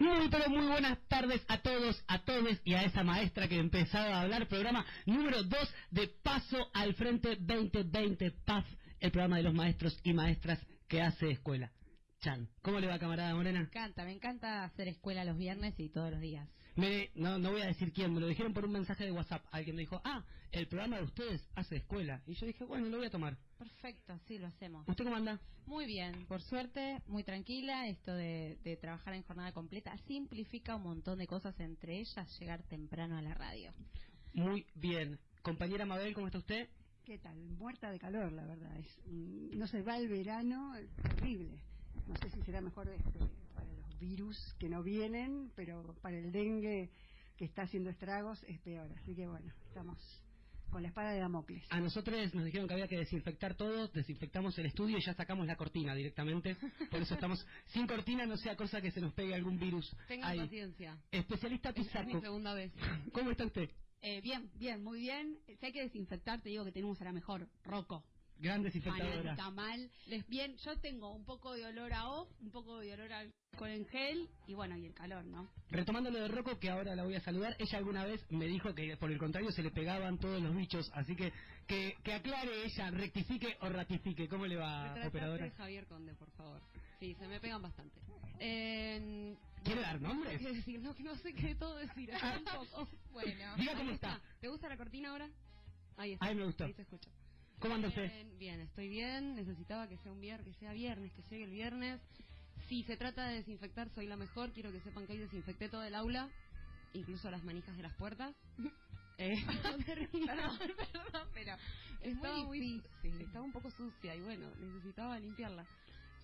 Muy, pero muy buenas tardes a todos, a todos y a esa maestra que empezaba a hablar. Programa número 2 de Paso al Frente 2020 PAF, el programa de los maestros y maestras que hace escuela. Chan, ¿cómo le va, camarada Morena? Me encanta, me encanta hacer escuela los viernes y todos los días. Me, no, no voy a decir quién, me lo dijeron por un mensaje de WhatsApp. Alguien me dijo, ah, el programa de ustedes hace escuela. Y yo dije, bueno, lo voy a tomar. Perfecto, sí, lo hacemos. ¿Usted cómo anda? Muy bien, por suerte, muy tranquila. Esto de, de trabajar en jornada completa simplifica un montón de cosas, entre ellas llegar temprano a la radio. Muy bien. Compañera Mabel, ¿cómo está usted? ¿Qué tal? Muerta de calor, la verdad. Es, no se va el verano, es terrible. No sé si será mejor este, para los virus que no vienen, pero para el dengue que está haciendo estragos es peor. Así que bueno, estamos con la espada de Damocles. A nosotros nos dijeron que había que desinfectar todo, desinfectamos el estudio y ya sacamos la cortina directamente. Por eso estamos sin cortina, no sea cosa que se nos pegue algún virus. Tenga ahí. paciencia. Especialista Es mi Pizarro. segunda vez. ¿Cómo está usted? Eh, bien, bien, muy bien. Si hay que desinfectar, te digo que tenemos a la mejor, Rocco. Gran desinfectadora. Fanática mal. Les bien, yo tengo un poco de olor a off, un poco de olor al alcohol en gel y bueno, y el calor, ¿no? Retomando lo de Rocco, que ahora la voy a saludar, ella alguna vez me dijo que por el contrario se le pegaban todos los bichos, así que que, que aclare ella, rectifique o ratifique. ¿Cómo le va, Retratate operadora? Javier Conde, por favor. Sí, se me pegan bastante. Eh, ¿Quiere dar nombres? ¿Qué decir? No, que no sé qué todo decir. Bueno. Diga cómo está. ¿Te gusta la cortina ahora? Ahí está. Ahí me gustó. Ahí se escucha. ¿Cómo anda usted? Bien, bien, estoy bien. Necesitaba que sea un viernes, que sea viernes, que llegue el viernes. Si se trata de desinfectar, soy la mejor. Quiero que sepan que hoy desinfecté todo el aula, incluso las manijas de las puertas. Eh, Perdón, perdón, pero es estaba muy estaba un poco sucia y bueno, necesitaba limpiarla.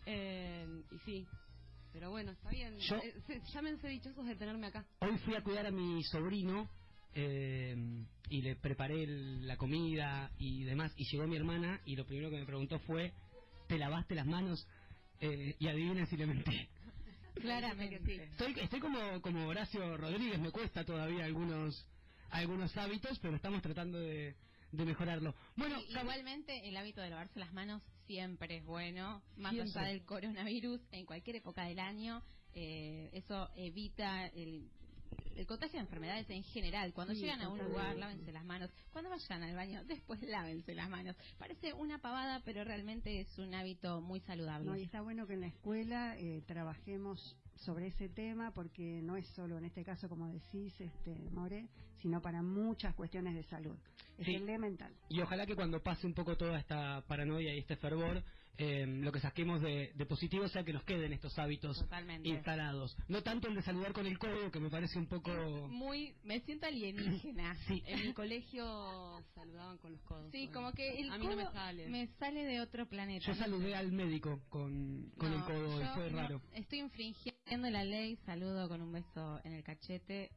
Eh, y sí, pero bueno, está bien. Yo- Eh, se- llámense dichosos de tenerme acá. Hoy fui a cuidar a mi sobrino eh, y le preparé el- la comida y demás. Y llegó mi hermana y lo primero que me preguntó fue: ¿Te lavaste las manos? Eh, y adivinen si le mentí. Claramente. Estoy, estoy como, como Horacio Rodríguez, me cuesta todavía algunos algunos hábitos, pero estamos tratando de, de mejorarlo. Bueno, Cam- igualmente el hábito de lavarse las manos siempre es bueno, más allá del coronavirus, en cualquier época del año, eh, eso evita el, el contagio de enfermedades en general. Cuando Sí, llegan a un lugar, lávense las manos. Cuando vayan al baño, después lávense las manos. Parece una pavada, pero realmente es un hábito muy saludable. No, y está bueno que en la escuela eh, trabajemos sobre ese tema porque no es solo en este caso, como decís, este, More, sino para muchas cuestiones de salud. Es Sí. elemental. Y ojalá que cuando pase un poco toda esta paranoia y este fervor, eh, lo que saquemos de, de positivo sea que nos queden estos hábitos Totalmente. instalados. No tanto el de saludar con el codo, que me parece un poco... Muy, me siento alienígena. Sí. En mi colegio saludaban con los codos. Sí, Bueno, como que el a mí no me codo sale. me sale de otro planeta. Yo saludé al médico con, con el No, codo y yo fue no- raro. estoy infringiendo la ley, saludo con un beso en el cachete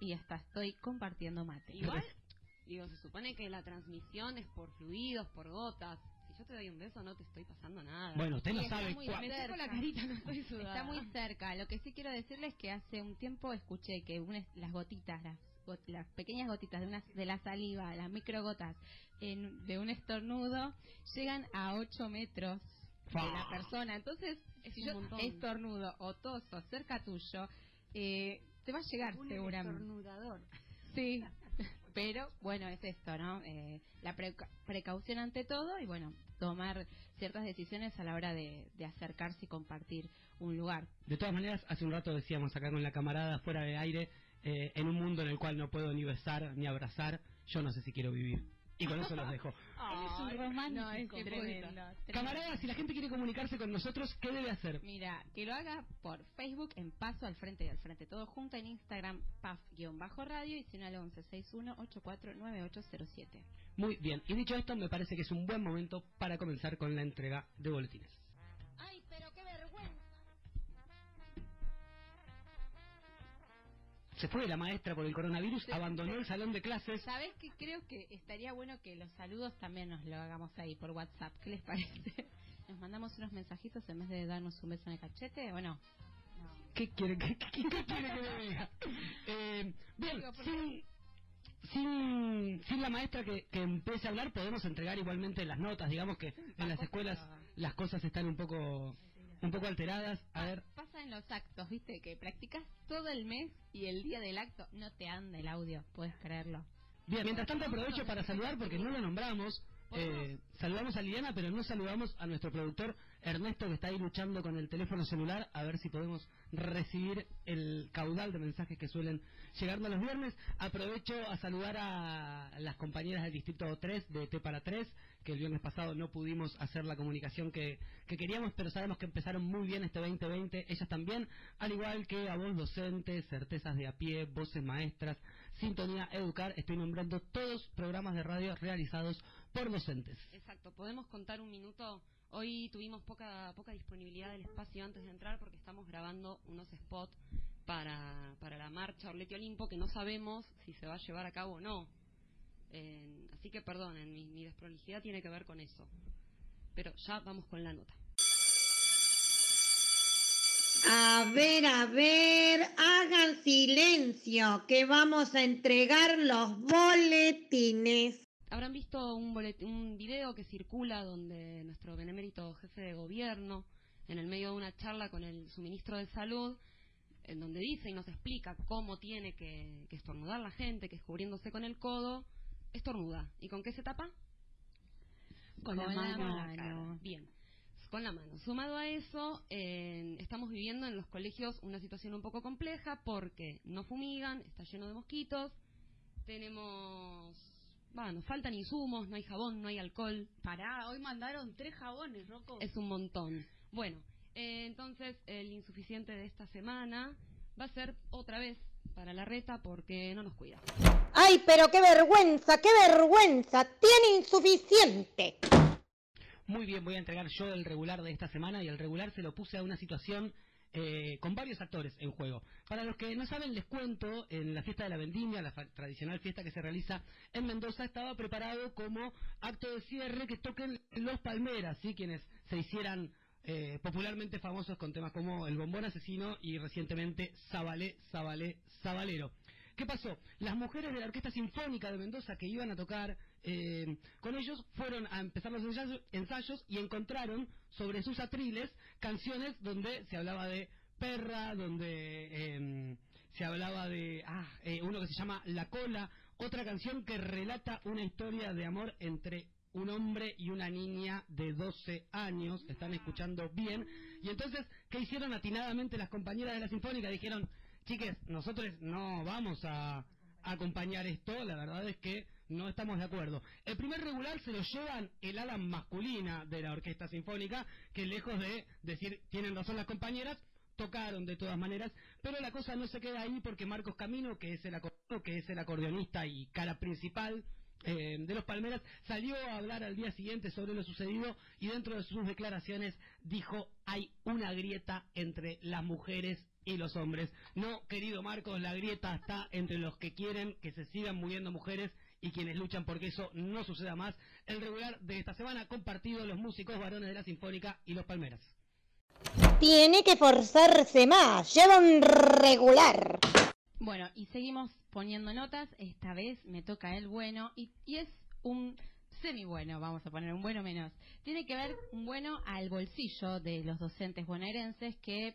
y hasta estoy compartiendo mate. Igual, digo, se supone que la transmisión es por fluidos, por gotas. Yo te doy un beso, no te estoy pasando nada. Bueno, usted no Sí, está sabe muy cua- me cerca. seco la carita, no estoy sudada. Está muy cerca. Lo que sí quiero decirles es que hace un tiempo escuché que una- las gotitas, las, got- las pequeñas gotitas de, una, de la saliva, las microgotas en, de un estornudo, llegan a 8 metros de la persona. Entonces, Es si un yo montón. estornudo o toso cerca tuyo, eh, te va a llegar Un seguramente. estornudador. Sí, pero bueno, es esto, ¿no? Eh, la preca- precaución ante todo y bueno, tomar ciertas decisiones a la hora de, acercarse y compartir un lugar. De todas maneras, hace un rato decíamos acá con la camarada fuera de aire, eh, en un mundo en el cual no puedo ni besar ni abrazar, yo no sé si quiero vivir. Y con eso los dejo. Eres un romántico. No, es que tremendo, tremendo. Camarada, si la gente quiere comunicarse con nosotros, ¿qué debe hacer? Mira, que lo haga por Facebook en Paso al Frente y al Frente todo junto, en Instagram PAF-radio y si no al 1161-849807. Muy bien, y dicho esto, me parece que es un buen momento para comenzar con la entrega de boletines. Se fue la maestra por el coronavirus, abandonó el salón de clases. ¿Sabes que Creo que estaría bueno que los saludos también nos lo hagamos ahí por WhatsApp. ¿Qué les parece? Nos mandamos unos mensajitos en vez de darnos un beso en el cachete o no. ¿Qué quiere, qué, qué- qué quiere que me diga? Eh, bien, Digo, sin, sin, sin la maestra que, que empiece a hablar, podemos entregar igualmente las notas. Digamos que en las escuelas las cosas están un poco un poco alteradas. A ver, Pasa en los actos, viste, que practicas todo el mes y el día del acto no te anda el audio, puedes creerlo. bien, mientras tanto aprovecho para saludar porque no lo nombramos. Eh, saludamos a Liliana, pero no saludamos a nuestro productor Ernesto que está ahí luchando con el teléfono celular a ver si podemos recibir el caudal de mensajes que suelen llegarnos los viernes. Aprovecho a saludar a las compañeras del Distrito 3 de T para 3, que el viernes pasado no pudimos hacer la comunicación que, que queríamos, pero sabemos que empezaron muy bien este 2020, ellas también, al igual que a vos docentes, certezas de a pie, voces maestras, Sintonía Educar, estoy nombrando todos programas de radio realizados por docentes. Exacto, podemos contar un minuto. Hoy tuvimos poca poca disponibilidad del espacio antes de entrar porque estamos grabando unos spots para, para la marcha Orleti Olimpo que no sabemos si se va a llevar a cabo o no. Eh, así que perdonen, mi, mi desprolijidad tiene que ver con eso. Pero ya vamos con la nota. A ver, a ver, hagan silencio, que vamos a entregar los boletines. Habrán visto un, bolet- un video que circula donde nuestro benemérito jefe de gobierno, en el medio de una charla con el suministro de salud, en donde dice y nos explica cómo tiene que, que estornudar la gente, que es cubriéndose con el codo, estornuda. ¿Y con qué se tapa? Con la mano. la cara. Bien, con la mano. Sumado a eso, eh, estamos viviendo en los colegios una situación un poco compleja porque no fumigan, está lleno de mosquitos, tenemos... Va, nos faltan insumos, no hay jabón, no hay alcohol, Pará, hoy mandaron tres jabones, Rocco. es un montón. Bueno, eh, entonces el insuficiente de esta semana va a ser otra vez para la reta porque no nos cuida. Ay, pero qué vergüenza, qué vergüenza, tiene insuficiente. Muy bien, voy a entregar yo el regular de esta semana y el regular se lo puse a una situación eh, con varios actores en juego. Para los que no saben, les cuento, en la fiesta de la vendimia, la fa- tradicional fiesta que se realiza en Mendoza, estaba preparado como acto de cierre que toquen los palmeras, ¿sí? quienes se hicieran eh, popularmente famosos con temas como El Bombón Asesino y recientemente Zabalé, Zabalé, Zabalero. ¿Qué pasó? Las mujeres de la Orquesta Sinfónica de Mendoza que iban a tocar eh, con ellos fueron a empezar los ensayos, y encontraron sobre sus atriles canciones donde se hablaba de perra, donde eh, se hablaba de ah, eh, uno que se llama La Cola, otra canción que relata una historia de amor entre un hombre y una niña de 12 años, están escuchando bien, y entonces, ¿qué hicieron atinadamente las compañeras de la Sinfónica? Dijeron, chiques, nosotros no vamos a, acompañar esto, la verdad es que no estamos de acuerdo. El primer regular se lo llevan el ala masculina de la Orquesta Sinfónica, que lejos de decir tienen razón las compañeras, tocaron de todas maneras, pero la cosa no se queda ahí porque Marcos Camino, que es el, que es el acordeonista y cara principal eh, de los Palmeras, salió a hablar al día siguiente sobre lo sucedido y dentro de sus declaraciones dijo hay una grieta entre las mujeres y los hombres. No, querido Marcos, la grieta está entre los que quieren que se sigan muriendo mujeres y quienes luchan porque eso no suceda más. El regular de esta semana compartido los músicos varones de la Sinfónica y los Palmeras. Tiene que forzarse más, lleva un regular. Bueno, y seguimos poniendo notas. Esta vez me toca el bueno y, y es un semi bueno, vamos a poner un bueno menos. Tiene que ver un bueno al bolsillo de los docentes bonaerenses que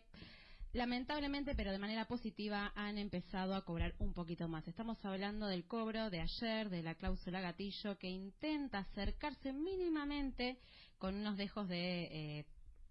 lamentablemente, pero de manera positiva, han empezado a cobrar un poquito más. Estamos hablando del cobro de ayer, de la cláusula gatillo, que intenta acercarse mínimamente con unos dejos de eh,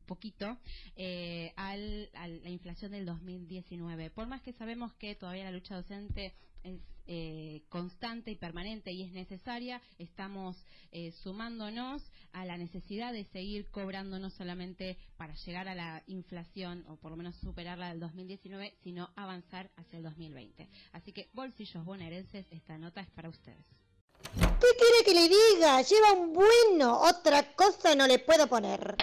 poquito eh, al- a la inflación del 2019. Por más que sabemos que todavía la lucha docente es eh, constante y permanente y es necesaria, estamos eh, sumándonos a la necesidad de seguir cobrando no solamente para llegar a la inflación o por lo menos superarla del 2019, sino avanzar hacia el 2020. Así que bolsillos bonaerenses, esta nota es para ustedes. ¿Qué quiere que le diga? Lleva un bueno, otra cosa no le puedo poner.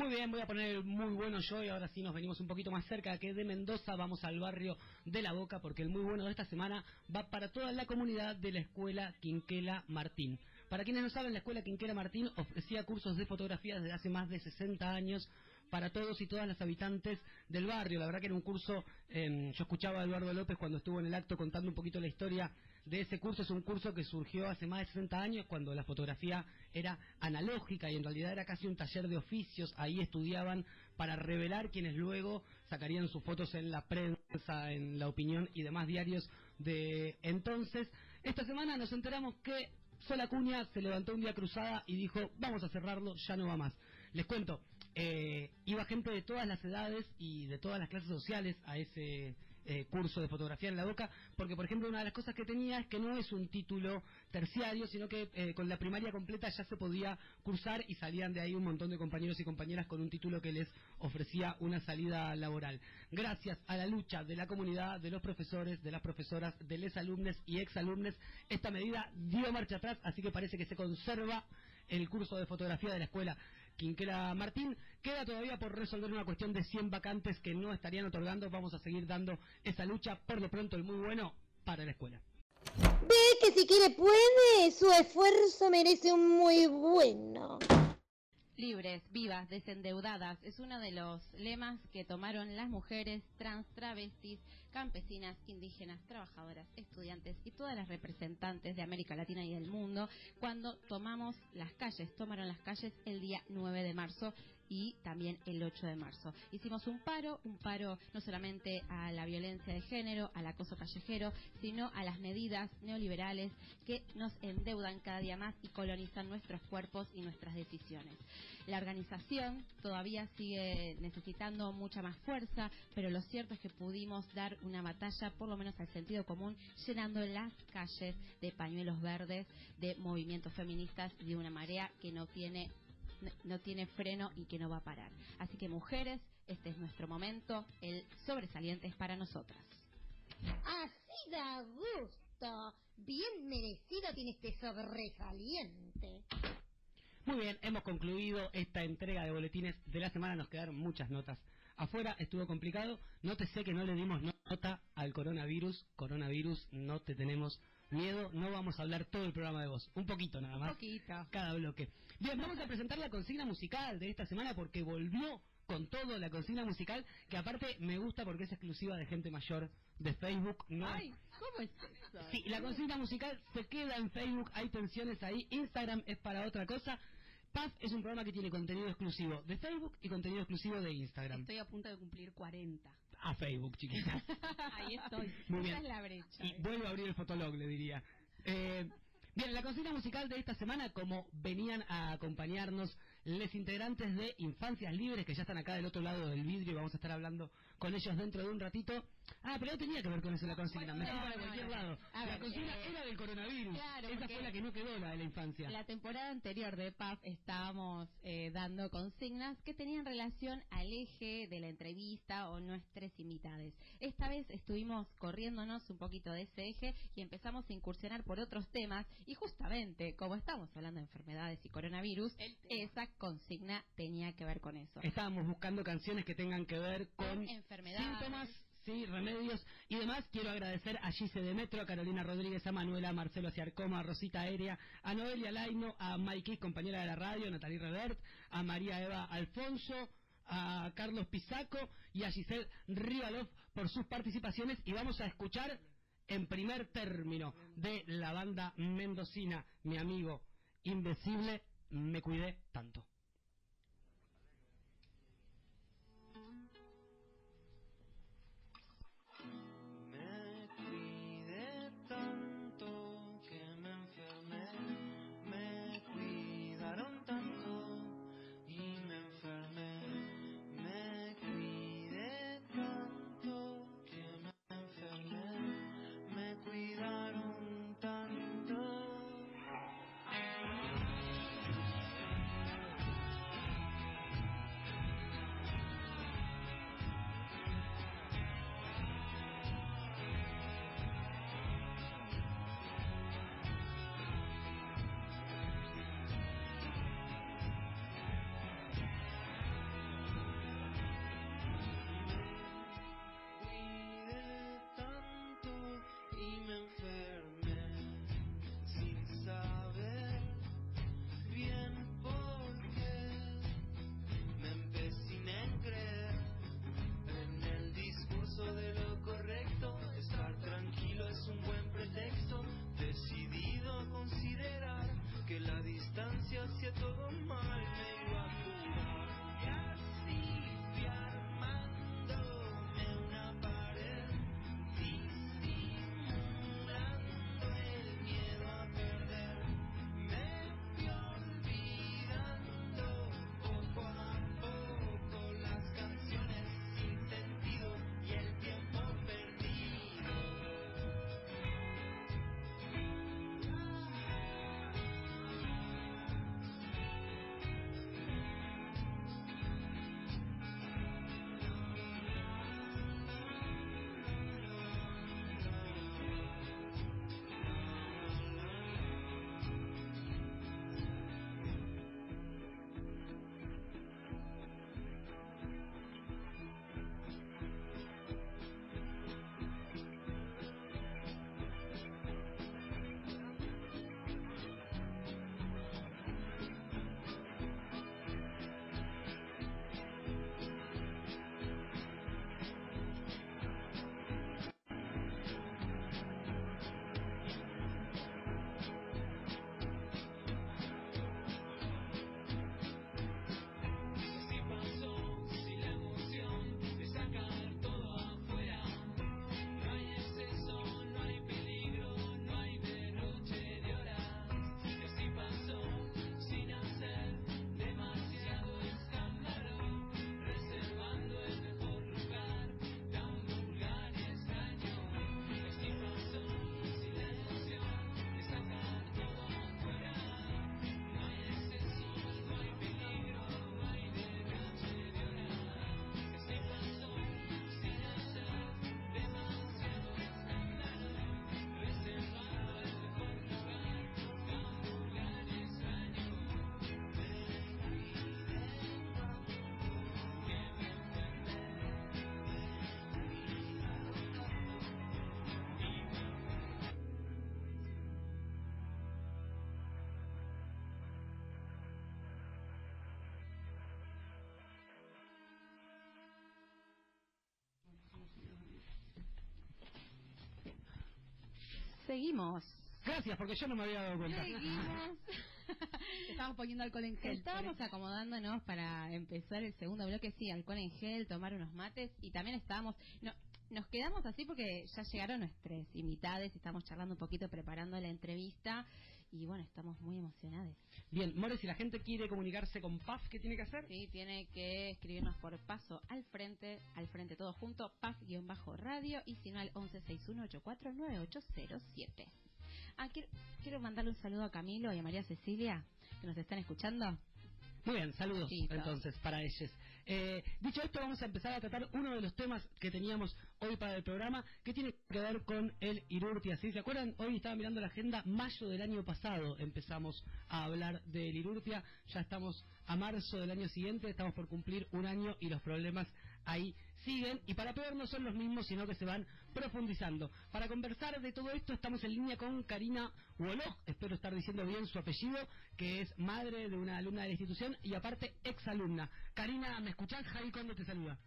Muy bien, voy a poner muy bueno yo y ahora sí nos venimos un poquito más cerca que de Mendoza, vamos al barrio de La Boca porque el muy bueno de esta semana va para toda la comunidad de la escuela Quinquela Martín. Para quienes no saben, la escuela Quinquela Martín ofrecía cursos de fotografía desde hace más de 60 años para todos y todas las habitantes del barrio. La verdad que era un curso, eh, yo escuchaba a Eduardo López cuando estuvo en el acto contando un poquito la historia de ese curso. Es un curso que surgió hace más de 60 años cuando la fotografía era analógica y en realidad era casi un taller de oficios. Ahí estudiaban para revelar quienes luego sacarían sus fotos en la prensa, en la opinión y demás diarios de entonces. Esta semana nos enteramos que Sola Cuña se levantó un día cruzada y dijo, vamos a cerrarlo, ya no va más. Les cuento, eh, iba gente de todas las edades y de todas las clases sociales a ese eh, curso de fotografía en la boca, porque por ejemplo una de las cosas que tenía es que no es un título terciario, sino que eh, con la primaria completa ya se podía cursar y salían de ahí un montón de compañeros y compañeras con un título que les ofrecía una salida laboral. Gracias a la lucha de la comunidad, de los profesores, de las profesoras, de los alumnos y exalumnos, esta medida dio marcha atrás, así que parece que se conserva el curso de fotografía de la escuela Quinquera Martín. Queda todavía por resolver una cuestión de 100 vacantes que no estarían otorgando. Vamos a seguir dando esa lucha. Por lo pronto, el muy bueno para la escuela. Ve que si quiere puede, su esfuerzo merece un muy bueno. Libres, vivas, desendeudadas. Es uno de los lemas que tomaron las mujeres trans, travestis, campesinas, indígenas, trabajadoras, estudiantes y todas las representantes de América Latina y del mundo cuando tomamos las calles, tomaron las calles el día 9 de marzo y también el 8 de marzo. Hicimos un paro, un paro no solamente a la violencia de género, al acoso callejero, sino a las medidas neoliberales que nos endeudan cada día más y colonizan nuestros cuerpos y nuestras decisiones. La organización todavía sigue necesitando mucha más fuerza, pero lo cierto es que pudimos dar una batalla, por lo menos al sentido común, llenando las calles de pañuelos verdes, de movimientos feministas y de una marea que no tiene no tiene freno y que no va a parar. Así que mujeres, este es nuestro momento, el sobresaliente es para nosotras. Así da gusto. Bien merecido tiene este sobresaliente. Muy bien, hemos concluido esta entrega de boletines de la semana. Nos quedaron muchas notas. Afuera estuvo complicado. Nótese que no le dimos nota al coronavirus. Coronavirus, no te tenemos miedo. No vamos a hablar todo el programa de voz. Un poquito nada más. Un poquito. Cada bloque. Bien, vamos a presentar la consigna musical de esta semana porque volvió con todo la consigna musical, que aparte me gusta porque es exclusiva de gente mayor de Facebook. No, Ay, ¿cómo es eso? Sí, la consigna musical se queda en Facebook, hay tensiones ahí, Instagram es para otra cosa. PAF es un programa que tiene contenido exclusivo de Facebook y contenido exclusivo de Instagram. Estoy a punto de cumplir 40. A Facebook, chiquitas. Ahí estoy. Muy Esa bien. es la brecha. Y vuelvo a abrir el fotolog, le diría. Eh, bien, la consigna musical de esta semana, como venían a acompañarnos les integrantes de Infancias Libres, que ya están acá del otro lado del vidrio y vamos a estar hablando con ellos dentro de un ratito. Ah, pero no tenía que ver con eso la consigna, me fui para cualquier lado. A la ver, consigna eh, era del coronavirus. claro, Esa fue la que no quedó, la de la infancia. La temporada anterior de PAF estábamos eh, dando consignas que tenían relación al eje de la entrevista o nuestras invitadas. Esta vez estuvimos corriéndonos un poquito de ese eje y empezamos a incursionar por otros temas y justamente como estamos hablando de enfermedades y coronavirus, esa consigna tenía que ver con eso. Estábamos buscando canciones que tengan que ver con enfermedades. Síntomas, sí, remedios y demás. Quiero agradecer a Gise de Metro, a Carolina Rodríguez, a Manuela, a Marcelo Ciarcoma, a Rosita Aérea, a Noelia Laino, a Maikis, compañera de la radio, a Natalie Revert, a María Eva Alfonso, a Carlos Pisaco y a Giselle Rivalov por sus participaciones y vamos a escuchar en primer término de la banda mendocina, mi amigo Invisible, me cuidé tanto. Seguimos. Gracias, porque yo no me había dado cuenta. Seguimos. Estamos poniendo alcohol en gel. Estábamos acomodándonos para empezar el segundo bloque, sí, alcohol en gel, tomar unos mates y también estábamos, no, nos quedamos así porque ya llegaron nuestros invitados, estamos charlando un poquito, preparando la entrevista y bueno, estamos muy emocionados. Bien, More, si la gente quiere comunicarse con PAF, ¿qué tiene que hacer? Sí, tiene que escribirnos por paso al frente, al frente todo junto, paf-radio y si no al 1161-849807. Ah, quiero, quiero mandarle un saludo a Camilo y a María Cecilia, que nos están escuchando. Muy bien, saludos entonces para ellos. Eh, dicho esto, vamos a empezar a tratar uno de los temas que teníamos hoy para el programa, que tiene que ver con el Irurtia. ¿sí? ¿Se acuerdan? Hoy estaba mirando la agenda, mayo del año pasado empezamos a hablar del Irurtia, ya estamos a marzo del año siguiente, estamos por cumplir un año y los problemas ahí siguen y para peor no son los mismos sino que se van profundizando. Para conversar de todo esto estamos en línea con Karina Woloch, espero estar diciendo bien su apellido, que es madre de una alumna de la institución y aparte exalumna. Karina, ¿me escuchás? Javi Conde te saluda.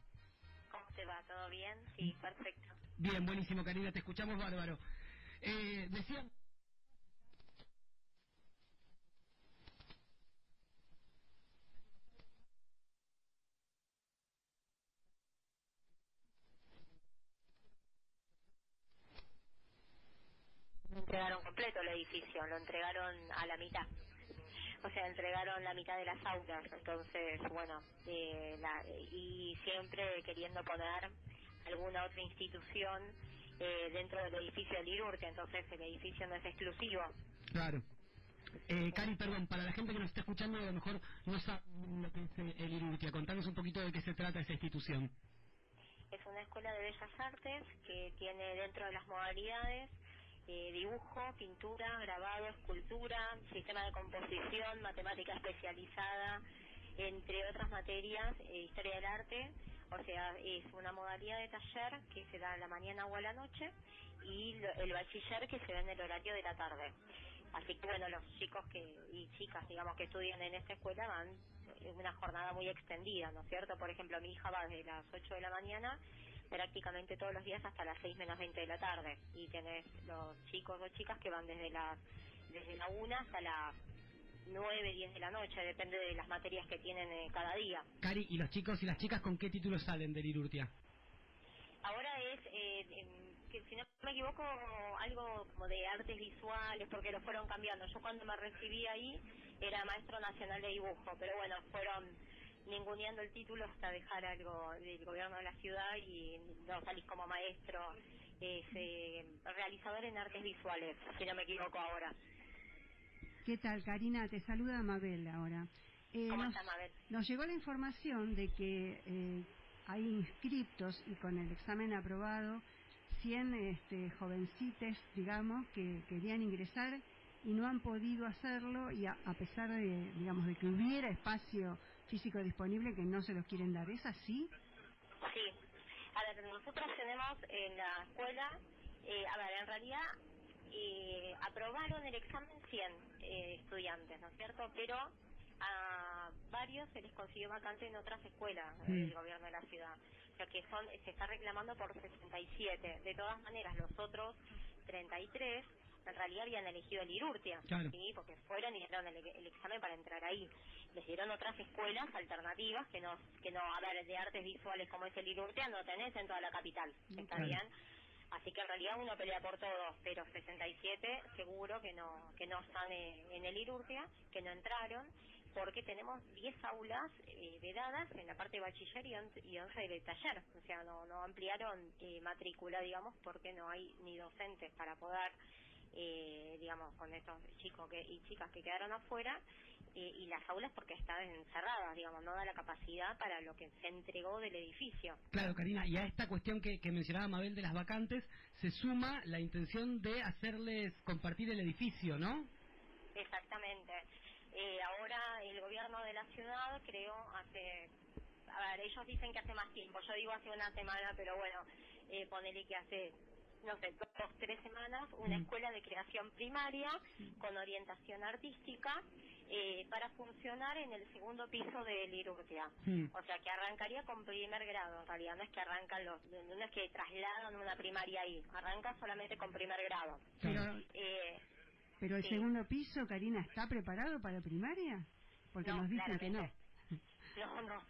¿Cómo te va? ¿Todo bien? Sí, perfecto. Bien, buenísimo Karina, te escuchamos bárbaro. Eh, decía... No entregaron completo el edificio, lo entregaron a la mitad. O sea, entregaron la mitad de las aulas. Entonces, bueno, eh, la- y siempre queriendo poner alguna otra institución eh, dentro del edificio del IRURTE. Entonces, el edificio no es exclusivo. Claro. Eh, Cari, perdón, para la gente que nos está escuchando a lo mejor no sabe lo que es el Irurtia. Contanos un poquito de qué se trata esa institución. Es una escuela de bellas artes que tiene dentro de las modalidades eh, dibujo, pintura, grabado, escultura, sistema de composición, matemática especializada, entre otras materias, eh, historia del arte. O sea, es una modalidad de taller que se da a la mañana o a la noche y el bachiller que se da en el horario de la tarde. Así que bueno, los chicos que y chicas, digamos, que estudian en esta escuela van en una jornada muy extendida, ¿no es cierto? Por ejemplo, mi hija va desde las 8 de la mañana prácticamente todos los días hasta las 6 menos 20 de la tarde. Y tenés los chicos o chicas que van desde las desde la 1 hasta las 9, 10 de la noche, depende de las materias que tienen eh, cada día. Cari, ¿y los chicos y las chicas con qué títulos salen del Irurtia? Ahora es, eh, que si no me equivoco, algo como de artes visuales, porque lo fueron cambiando. Yo cuando me recibí ahí era maestro nacional de dibujo, pero bueno, fueron ninguneando el título hasta dejar algo del gobierno de la ciudad y no salís como maestro, es eh, realizador en artes visuales, si no me equivoco ahora. ¿Qué tal, Karina? Te saluda Mabel ahora. Eh, ¿Cómo nos, está Mabel? nos llegó la información de que eh, hay inscriptos y con el examen aprobado 100 este, jovencites, digamos, que querían ingresar y no han podido hacerlo y a, a pesar de, digamos, de que hubiera espacio físico disponible que no se los quieren dar. ¿Es así? Sí. A ver, nosotros tenemos en la escuela, eh, a ver, en realidad eh, aprobaron el examen 100 eh, estudiantes, ¿no es cierto? Pero a varios se les consiguió vacante en otras escuelas Mm. del gobierno de la ciudad. O sea que son, se está reclamando por 67. De todas maneras, los otros 33 en realidad habían elegido el IRURTIA, Claro. ¿sí? porque fueron y dieron el, el examen para entrar ahí. Les dieron otras escuelas alternativas que no, que no, a ver, de artes visuales como es el IRURTIA no tenés en toda la capital, ¿está Claro. bien? Así que en realidad uno pelea por todos, pero 67 seguro que no que no están en el IRURTIA, que no entraron, porque tenemos 10 aulas eh, vedadas en la parte de bachiller y 11 de taller. O sea, no, no ampliaron eh, matrícula, digamos, porque no hay ni docentes para poder, eh, digamos, con estos chicos que, y chicas que quedaron afuera, eh, y las aulas porque están encerradas, digamos, no da la capacidad para lo que se entregó del edificio. Claro, Karina, y a esta cuestión que, que mencionaba Mabel de las vacantes, se suma la intención de hacerles compartir el edificio, ¿no? Exactamente. Eh, ahora el gobierno de la ciudad creó hace, a ver, ellos dicen que hace más tiempo, yo digo hace una semana, pero bueno, eh, ponele que hace, no sé, dos, tres semanas, una Mm. escuela de creación primaria con orientación artística eh, para funcionar en el segundo piso de Lirurgia. Hmm. O sea, que arrancaría con primer grado, en realidad, no es que arrancan los, no es que trasladan una primaria ahí, arranca solamente con primer grado. Pero, Eh, pero el Sí. segundo piso, Karina, ¿está preparado para primaria? Porque No, nos dicen que no. No, no.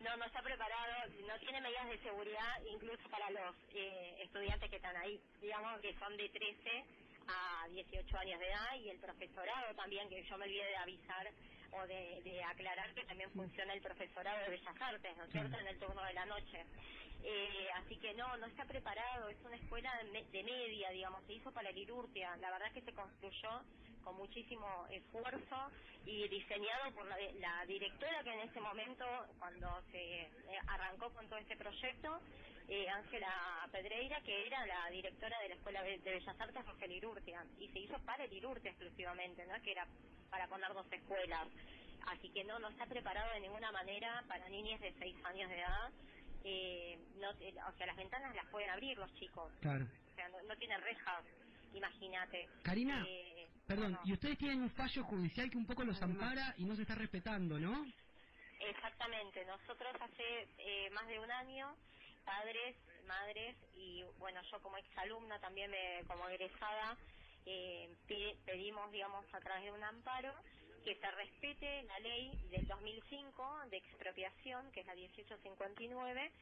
No, no está preparado, no tiene medidas de seguridad incluso para los eh, estudiantes que están ahí, digamos que son de 13 a 18 años de edad y el profesorado también, que yo me olvidé de avisar o de, de aclarar que también funciona el profesorado de Bellas Artes, ¿no es cierto?, en el turno de la noche. Eh, así que no, no está preparado, es una escuela de, me- de media, digamos, se hizo para Lirurtia, la verdad es que se construyó con muchísimo esfuerzo y diseñado por la, la directora que en ese momento, cuando se eh, arrancó con todo este proyecto, eh, Ángela Pedreira, que era la directora de la Escuela de Bellas Artes Rogel Irurtia, y se hizo para el Irurtia exclusivamente, ¿no? que era para poner dos escuelas. Así que no, no está preparado de ninguna manera para niñas de 6 años de edad. Eh, no, te- o sea, las ventanas las pueden abrir los chicos. Claro. O sea, no, no tienen rejas, imagínate. Karina, Eh, Perdón, y ustedes tienen un fallo judicial que un poco los ampara y no se está respetando, ¿no? Exactamente, nosotros hace eh, más de un año, padres, madres y bueno, yo como exalumna también me, como egresada, eh, pedimos, digamos, a través de un amparo que se respete la ley del 2005 de expropiación, que es la 1859,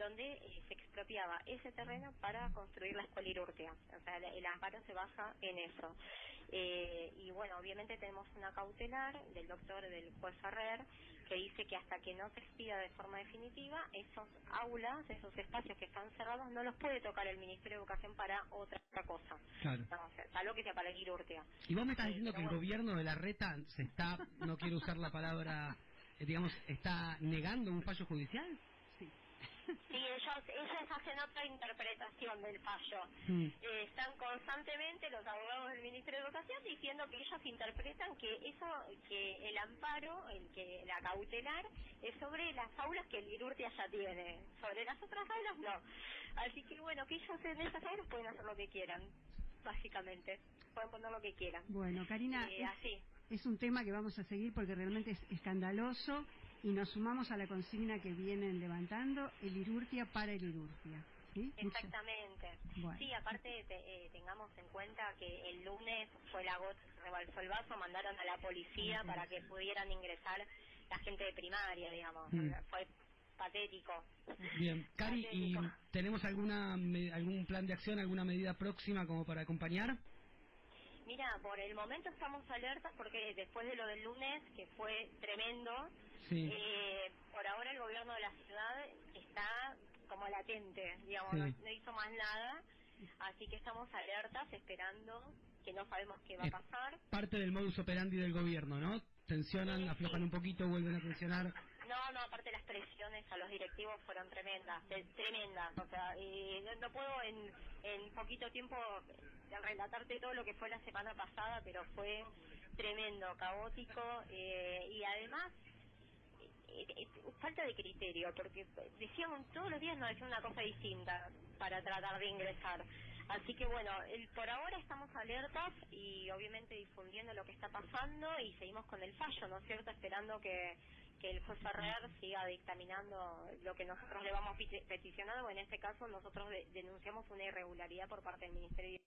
donde eh, se expropiaba ese terreno para construir la escuela Irurtea. O sea, el, el amparo se basa en eso. Eh, y bueno, obviamente tenemos una cautelar del doctor, del juez Ferrer, que dice que hasta que no se expida de forma definitiva, esos aulas, esos espacios que están cerrados, no los puede tocar el Ministerio de Educación para otra cosa. Claro. No, o sea, salvo que sea para el. Y vos me estás Sí, diciendo que el gobierno de la reta se está, no quiero usar la palabra, eh, digamos, está negando un fallo judicial. Sí, ellos, ellos hacen otra interpretación del fallo. Mm. Eh, están constantemente los abogados del Ministerio de Educación diciendo que ellos interpretan que eso, que el amparo, el que la cautelar, es sobre las aulas que el Irurtia ya tiene. Sobre las otras aulas no. Así que bueno, que ellos en esas aulas pueden hacer lo que quieran, básicamente. Pueden poner lo que quieran. Bueno, Karina, Eh, es, así. es un tema que vamos a seguir porque realmente es escandaloso y nos sumamos a la consigna que vienen levantando, el Irurtia para el Irurtia. ¿sí? Exactamente. Bueno. Sí, aparte te- eh, tengamos en cuenta que el lunes fue la gota, rebalsó el vaso, mandaron a la policía para que pudieran ingresar la gente de primaria, digamos. Mm. Fue patético. Bien, Cari, ¿y tenemos alguna me- algún plan de acción, alguna medida próxima como para acompañar? Mira, por el momento estamos alertas porque después de lo del lunes, que fue tremendo, Sí. eh, por ahora el gobierno de la ciudad está como latente, digamos, Sí. no, no hizo más nada, así que estamos alertas esperando que no sabemos qué va a Es pasar. Parte del modus operandi del gobierno, ¿no? Tensionan, Sí, aflojan un poquito, vuelven a tensionar. No, no, aparte las presiones a los directivos fueron tremendas, de- tremendas. O sea, eh, no, no puedo en, en poquito tiempo eh, relatarte todo lo que fue la semana pasada, pero fue tremendo, caótico eh, y además eh, eh, falta de criterio, porque decíamos todos los días nos decían una cosa distinta para tratar de ingresar. Así que bueno, el- por ahora estamos alertas y obviamente difundiendo lo que está pasando y seguimos con el fallo, ¿no es cierto? Esperando que, el juez Ferrer siga dictaminando lo que nosotros le vamos peti- peticionando, en este caso nosotros de- denunciamos una irregularidad por parte del Ministerio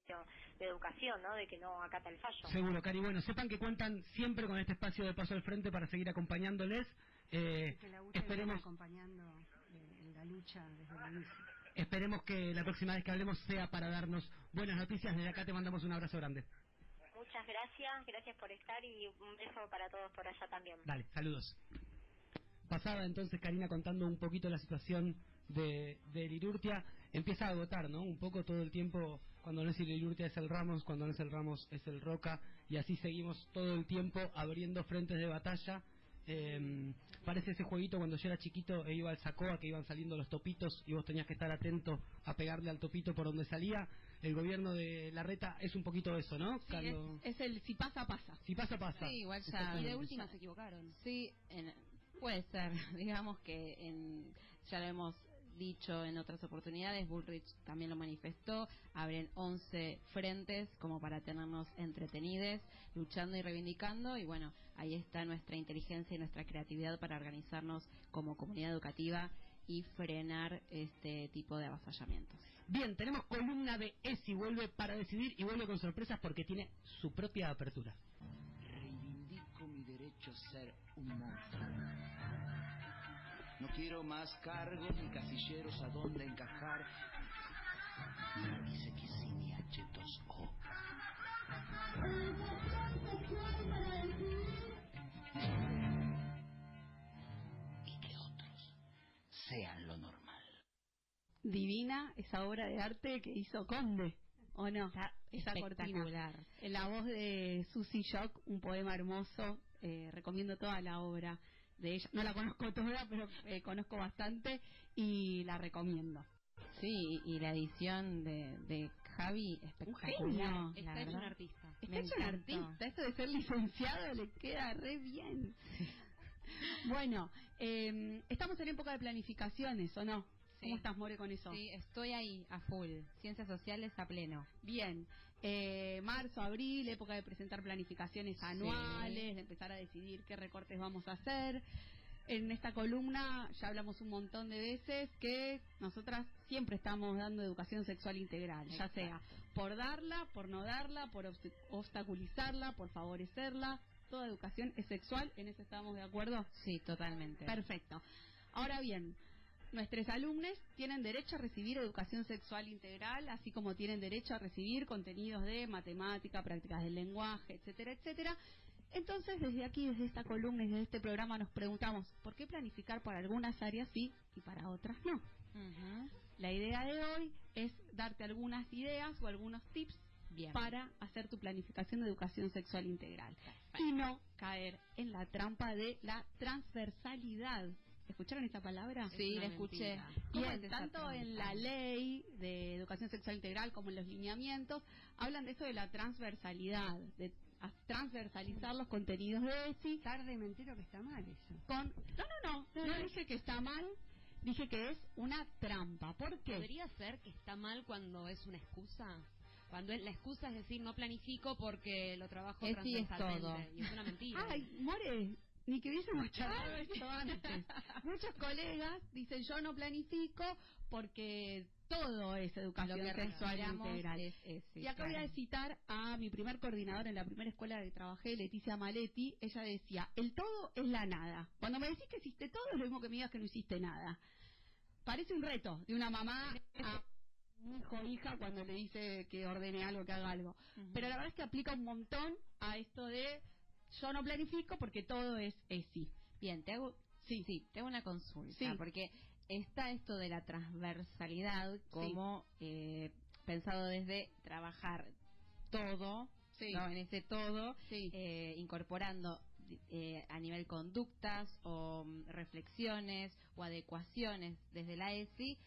de Educación, ¿no? De que no acata el fallo. Seguro, Cari. Bueno, sepan que cuentan siempre con este espacio de paso al frente para seguir acompañándoles. Eh, que la esperemos, acompañando eh, en la lucha desde el inicio. esperemos que la próxima vez que hablemos sea para darnos buenas noticias. Desde acá te mandamos un abrazo grande. Muchas gracias, gracias por estar y un beso para todos por allá también. Dale, saludos. Pasaba entonces Karina contando un poquito la situación de, de Lirurtia. Empieza a agotar, ¿no? Un poco todo el tiempo, cuando no es el Lirurtia es el Ramos, cuando no es el Ramos es el Roca, y así seguimos todo el tiempo abriendo frentes de batalla. Eh, parece ese jueguito cuando yo era chiquito e iba al Sacoa que iban saliendo los topitos y vos tenías que estar atento a pegarle al topito por donde salía. El gobierno de la reta es un poquito eso, ¿no? Sí, Cuando- es, es el si pasa, pasa. Si pasa, pasa. Sí, igual ya. Y de última se equivocaron. Sí, en- puede ser. Digamos que en, ya lo hemos dicho en otras oportunidades, Bullrich también lo manifestó, abren 11 frentes como para tenernos entretenidos, luchando y reivindicando, y bueno, ahí está nuestra inteligencia y nuestra creatividad para organizarnos como comunidad educativa y frenar este tipo de avasallamientos. Bien, tenemos columna de ESI, vuelve para decidir y vuelve con sorpresas porque tiene su propia apertura. Reivindico mi derecho a ser un monstruo. No quiero más cargos ni casilleros a donde encajar. Dice que sí, mi H2O. Y que otros sean lo normal. Divina esa obra de arte que hizo Conde, ¿o no? esa cortina. La voz de Susie Shock, un poema hermoso. eh, recomiendo toda la obra de ella. No la conozco toda, pero eh, conozco bastante y la recomiendo. Sí, y la edición de, de Javi espectacular. genio. la Está hecho verdad. un artista. Está hecho un artista. Esto de ser licenciado le queda re bien. Bueno, eh, estamos en época de planificaciones, ¿o no? Sí. ¿Cómo estás, More, con eso? Sí, estoy ahí a full. Ciencias sociales a pleno. Bien, eh, marzo, abril, época de presentar planificaciones anuales, de empezar a decidir qué recortes vamos a hacer. En esta columna ya hablamos un montón de veces que nosotras siempre estamos dando educación sexual integral, ya sea por darla, por no darla, por obst- obstaculizarla, por favorecerla. Toda educación es sexual, ¿en eso estamos de acuerdo? Sí, totalmente. Perfecto. Ahora bien, nuestros alumnos tienen derecho a recibir educación sexual integral, así como tienen derecho a recibir contenidos de matemática, prácticas del lenguaje, etcétera, etcétera. Entonces, desde aquí, desde esta columna y desde este programa, nos preguntamos, ¿por qué planificar para algunas áreas sí y para otras no? La idea de hoy es darte algunas ideas o algunos tips Bien. para hacer tu planificación de educación sexual integral y no caer en la trampa de la transversalidad. ¿Escucharon esa palabra? Sí, Es la escuché. mentira. ¿Cómo Bien, tanto en la ley de educación sexual integral como en los lineamientos, hablan de eso de la transversalidad, de transversalizar los contenidos de ESI Tarde me entero que está mal eso. con... No, no, no, no dije que está mal, dije que es una trampa. ¿Por qué? ¿Podría ser que está mal cuando es una excusa? Cuando es- la excusa es decir, no planifico porque lo trabajo Es sí, es transversalmente. todo. Y es una mentira. Ay, More, ni que hubiésemos charlado esto antes. Muchos colegas dicen yo no planifico porque todo es Lo educación que sexual integral. es, es- sí, y acá voy claro. a citar a mi primer coordinadora en la primera escuela que trabajé, Leticia Maletti. Ella decía, el todo es la nada. Cuando me decís que hiciste todo es lo mismo que me digas que no hiciste nada. Parece un reto de una mamá a un hijo o hija cuando le dice que ordene algo, que haga algo. Pero la verdad es que aplica un montón a esto de yo no planifico porque todo es ESI. Bien, te hago, sí, sí, te hago una consulta, Sí. porque está esto de la transversalidad como eh, pensado desde trabajar todo, ¿no? en ese todo, Sí. eh, incorporando eh, a nivel conductas o mm, reflexiones o adecuaciones desde la ESI,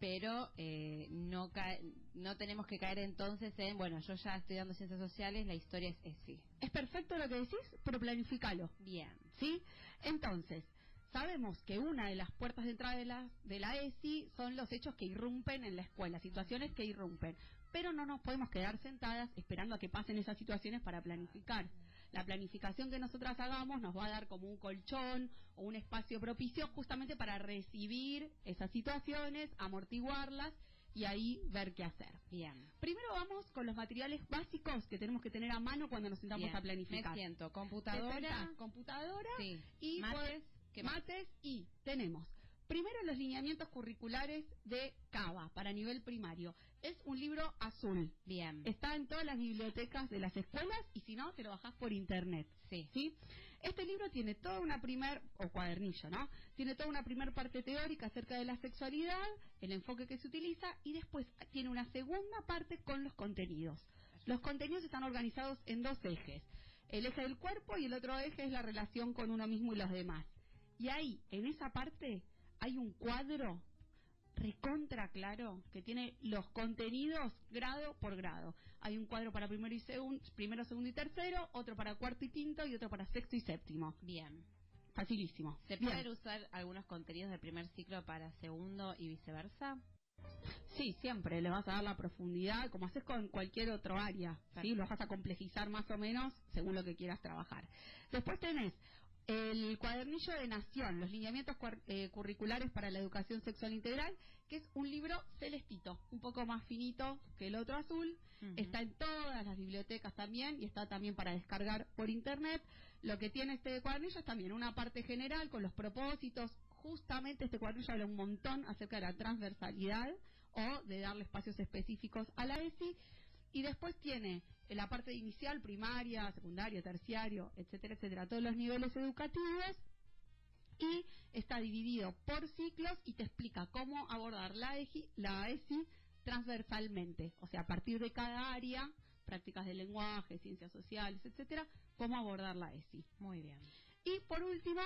pero eh, no ca- no tenemos que caer entonces en, bueno, yo ya estudiando ciencias sociales, la historia es ESI. Es perfecto lo que decís, pero planifícalo. Bien. ¿Sí? Entonces, sabemos que una de las puertas de entrada de la, de la ESI son los hechos que irrumpen en la escuela, situaciones que irrumpen. Pero no nos podemos quedar sentadas esperando a que pasen esas situaciones para planificar. La planificación que nosotras hagamos nos va a dar como un colchón o un espacio propicio justamente para recibir esas situaciones, amortiguarlas y ahí ver qué hacer. Bien. Primero vamos con los materiales básicos que tenemos que tener a mano cuando nos sentamos Bien. a planificar. Me siento ¿Te computadora, computadora sí. y mates, pues, mates y tenemos primero los lineamientos curriculares de CABA para nivel primario. Es un libro azul. Bien. Está en todas las bibliotecas de las escuelas y si no, te lo bajás por internet. Sí. ¿sí? Este libro tiene toda una primer, o cuadernillo, ¿no? Tiene toda una primer parte teórica acerca de la sexualidad, el enfoque que se utiliza y después tiene una segunda parte con los contenidos. Los contenidos están organizados en dos ejes. El eje del cuerpo y el otro eje es la relación con uno mismo y los demás. Y ahí, en esa parte, hay un cuadro recontra claro que tiene los contenidos grado por grado. Hay un cuadro para primero y segundo, primero, segundo y tercero, otro para cuarto y quinto y otro para sexto y séptimo. Bien. facilísimo. ¿Se Bien. pueden usar algunos contenidos del primer ciclo para segundo y viceversa? Sí, siempre le vas a dar la profundidad, como haces con cualquier otro área, ¿sí? Lo vas a complejizar más o menos según lo que quieras trabajar. Después tenés el cuadernillo de Nación, los lineamientos eh, curriculares para la educación sexual integral, que es un libro celestito, un poco más finito que el otro azul. Está en todas las bibliotecas también y está también para descargar por internet. Lo que tiene este cuadernillo es también una parte general con los propósitos. Justamente este cuadernillo habla un montón acerca de la transversalidad o de darle espacios específicos a la ESI. Y después tiene la parte inicial, primaria, secundaria, terciario, etcétera, etcétera, todos los niveles educativos. Y está dividido por ciclos y te explica cómo abordar la ESI, la ESI transversalmente. O sea, a partir de cada área, prácticas de lenguaje, ciencias sociales, etcétera, cómo abordar la ESI. Muy bien. Y por último,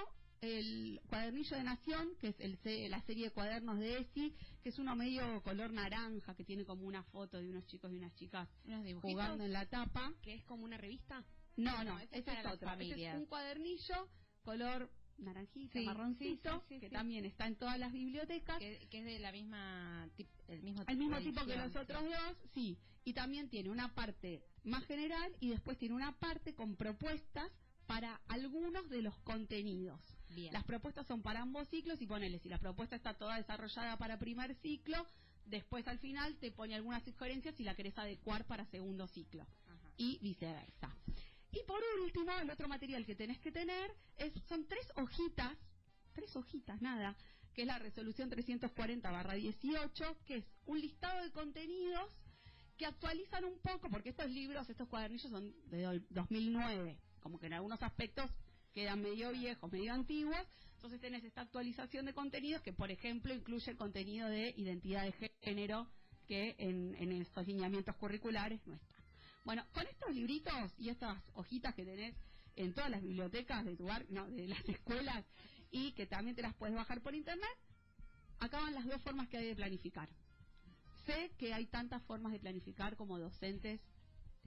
el cuadernillo de Nación, que es el, la serie de cuadernos de ESI, que es uno medio color naranja, que tiene como una foto de unos chicos y unas chicas jugando en la tapa. ¿Que es como una revista? No, no, ese ese es otro. Ese es un cuadernillo color naranjita, Sí, marroncito, sí, sí, sí, que también está en todas las bibliotecas. Que, que es de la misma tip- el mismo El mismo tipo que los otros dos, sí. Y también tiene una parte más general y después tiene una parte con propuestas para algunos de los contenidos. Bien. Las propuestas son para ambos ciclos y ponele, si la propuesta está toda desarrollada para primer ciclo, después al final te pone algunas sugerencias si la querés adecuar para segundo ciclo. Y viceversa. Y por último, el otro material que tenés que tener es, son tres hojitas, tres hojitas, nada, que es la resolución 340-18, que es un listado de contenidos que actualizan un poco, porque estos libros, estos cuadernillos son de do- 2009, como que en algunos aspectos quedan medio viejos, medio antiguos, entonces tenés esta actualización de contenidos que, por ejemplo, incluye el contenido de identidad de género, que en, en estos lineamientos curriculares no está. Bueno, con estos libritos y estas hojitas que tenés en todas las bibliotecas de tu bar- no, de las escuelas y que también te las puedes bajar por internet, acaban las dos formas que hay de planificar. Sé que hay tantas formas de planificar como docentes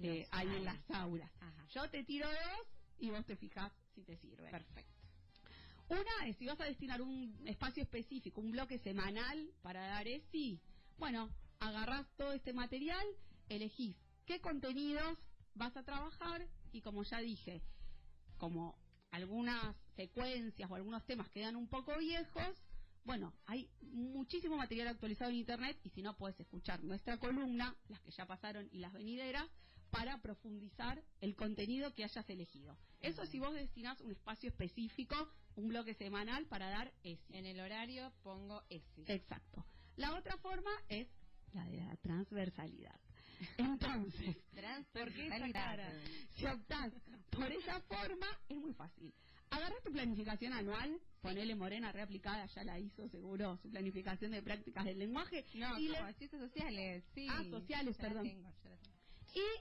eh, hay. en las aulas. Yo te tiro dos y vos te fijas si te sirve. Perfecto. Una es si vas a destinar un espacio específico, un bloque semanal para dar ESI, bueno, agarrás todo este material, elegís qué contenidos vas a trabajar y como ya dije, como algunas secuencias o algunos temas quedan un poco viejos, bueno, hay muchísimo material actualizado en Internet y si no puedes escuchar nuestra columna, las que ya pasaron y las venideras, para profundizar el contenido que hayas elegido. Eso si vos destinás un espacio específico, un bloque semanal para dar ESI. En el horario pongo ESI. Exacto. La otra forma es la de la transversalidad. Entonces, ¿por qué esa cara? Si optás por esa forma, es muy fácil. Agarrás tu planificación anual, ponele Morena reaplicada, ya la hizo seguro, su planificación de prácticas del lenguaje. No, y ciencias sociales, sí. Ah, sociales, la perdón. tengo, ya la tengo.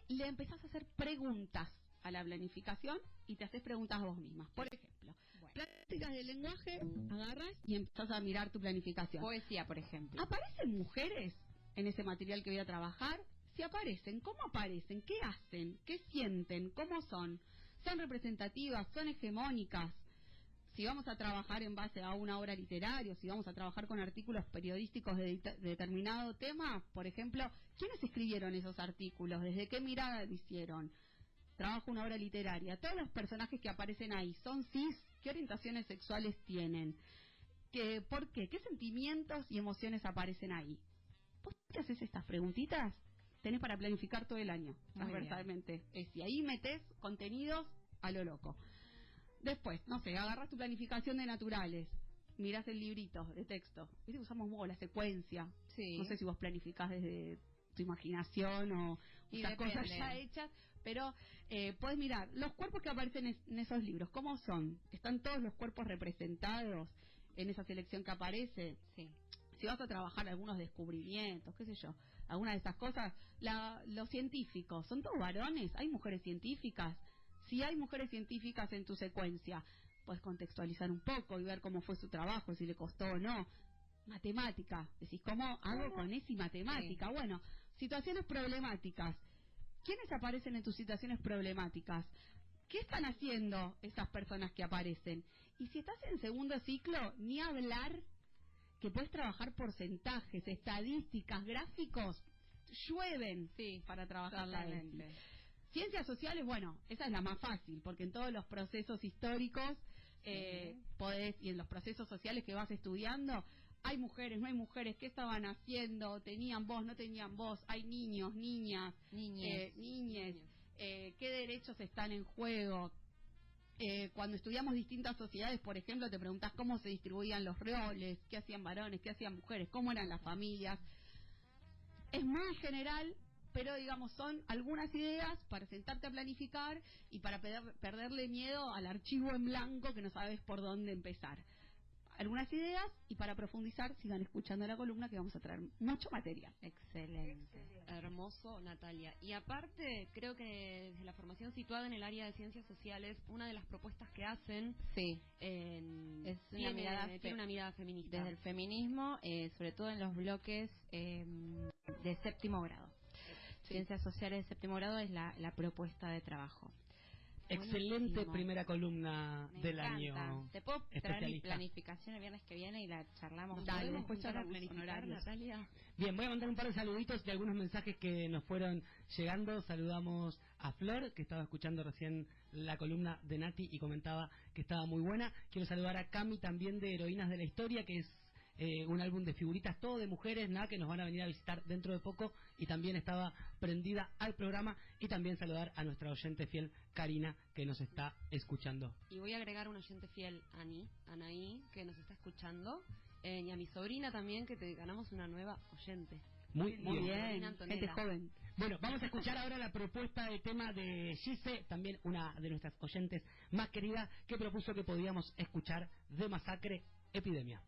Y le empezás a hacer preguntas a la planificación y te haces preguntas vos mismas. Por ejemplo, prácticas de lenguaje, agarras y empezás a mirar tu planificación. Poesía, por ejemplo. ¿Aparecen mujeres en ese material que voy a trabajar? Si aparecen, ¿cómo aparecen? ¿Qué hacen? ¿Qué sienten? ¿Cómo son? ¿Son representativas? ¿Son hegemónicas? Si vamos a trabajar en base a una obra literaria, si vamos a trabajar con artículos periodísticos de, de determinado tema, por ejemplo, ¿quiénes escribieron esos artículos? ¿Desde qué mirada lo hicieron? Trabajo una obra literaria. Todos los personajes que aparecen ahí son cis. ¿Qué orientaciones sexuales tienen? ¿Qué, ¿Por qué? ¿Qué sentimientos y emociones aparecen ahí? ¿Vos te haces estas preguntitas? Tenés para planificar todo el año, transversalmente. Es si ahí metes contenidos a lo loco. Después, no sé, agarras tu planificación de naturales, mirás el librito de texto. Viste usamos mucho la secuencia. Sí. No sé si vos planificás desde tu imaginación o usas cosas ya hechas, pero eh, puedes mirar los cuerpos que aparecen es- en esos libros, ¿cómo son? ¿Están todos los cuerpos representados en esa selección que aparece? Sí. Si vas a trabajar algunos descubrimientos, qué sé yo, algunas de esas cosas, la- los científicos, ¿son todos varones? ¿Hay mujeres científicas? Si hay mujeres científicas en tu secuencia, puedes contextualizar un poco y ver cómo fue su trabajo, si le costó o no. Matemática, decís, ¿cómo hago con esa y matemática? Bueno, situaciones problemáticas. ¿Quiénes aparecen en tus situaciones problemáticas? ¿qué están haciendo esas personas que aparecen? Y si estás en segundo ciclo, ni hablar que puedes trabajar porcentajes, estadísticas, gráficos, llueven para trabajar la ESI. Ciencias sociales, bueno, esa es la más fácil, porque en todos los procesos históricos eh, podés, y en los procesos sociales que vas estudiando, hay mujeres, no hay mujeres, ¿qué estaban haciendo? ¿Tenían voz, no tenían voz? ¿Hay niños, niñas, Niñes. eh, niñes? Eh, ¿Qué derechos están en juego? Eh, cuando estudiamos distintas sociedades, por ejemplo, te preguntas cómo se distribuían los roles, qué hacían varones, qué hacían mujeres, cómo eran las familias. Es muy general, pero digamos, son algunas ideas para sentarte a planificar y para perder- perderle miedo al archivo en blanco que no sabes por dónde empezar. Algunas ideas y para profundizar sigan escuchando la columna que vamos a traer mucho material. Excelente. Hermoso, Natalia. Y aparte, creo que desde la formación situada en el área de ciencias sociales, una de las propuestas que hacen Sí. en- Es una tiene, mirada fe- tiene una mirada feminista. Desde el feminismo, eh, sobre todo en los bloques eh, de séptimo grado. Ciencias sociales de séptimo grado es la, la propuesta de trabajo. Excelente Buenísimo. primera columna Me del encanta. año. Te puedo traer mi planificación el viernes que viene y la charlamos. Dale, después. Natalia? Bien, voy a mandar un par de saluditos de algunos mensajes que nos fueron llegando. Saludamos a Flor, que estaba escuchando recién la columna de Nati y comentaba que estaba muy buena. Quiero saludar a Cami también de Heroínas de la Historia, que es eh, un álbum de figuritas, todo de mujeres, nada, que nos van a venir a visitar dentro de poco y también estaba prendida al programa. Y también saludar a nuestra oyente fiel, Karina, que nos está escuchando. Y voy a agregar un oyente fiel, Ani, Anaí, que nos está escuchando. eh, y a mi sobrina también, que te ganamos una nueva oyente. Muy, Muy bien. bien, gente joven. Bueno, vamos a escuchar ahora la propuesta de tema de Gise, también una de nuestras oyentes más queridas, que propuso que podíamos escuchar de Masacre Epidemia.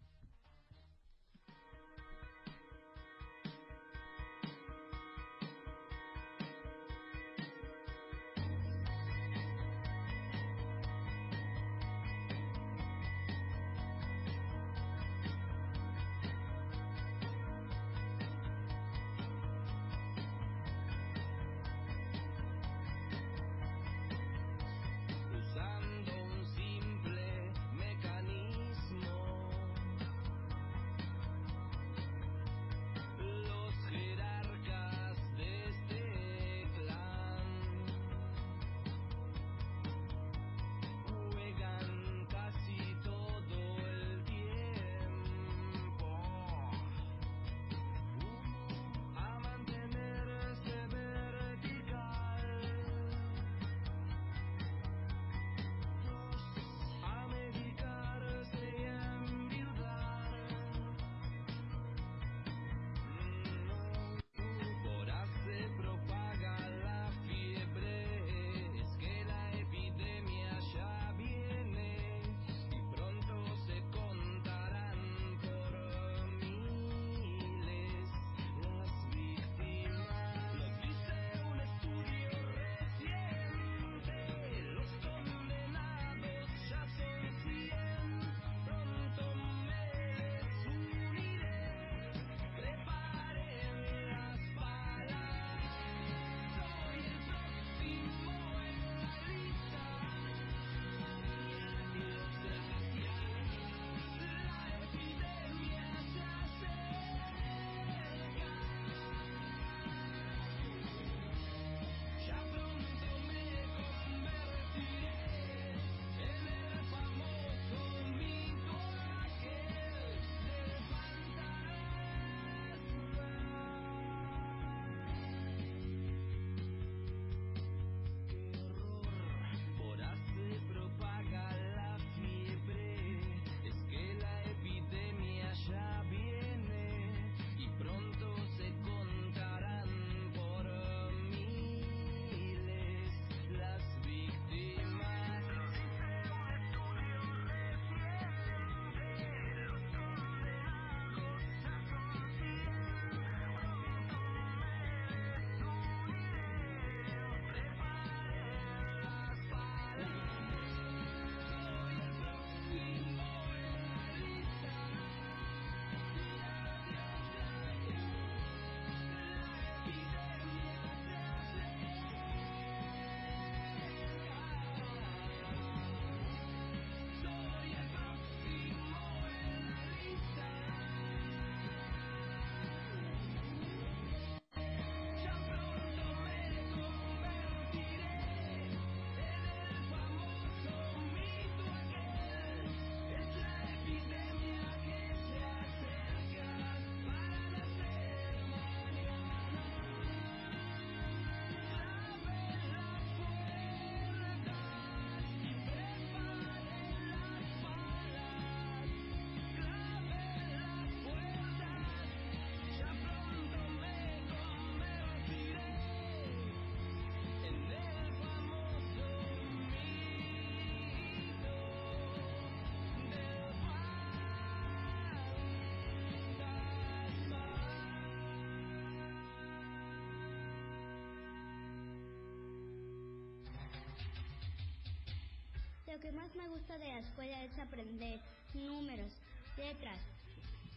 Lo que más me gusta de la escuela es aprender números, letras.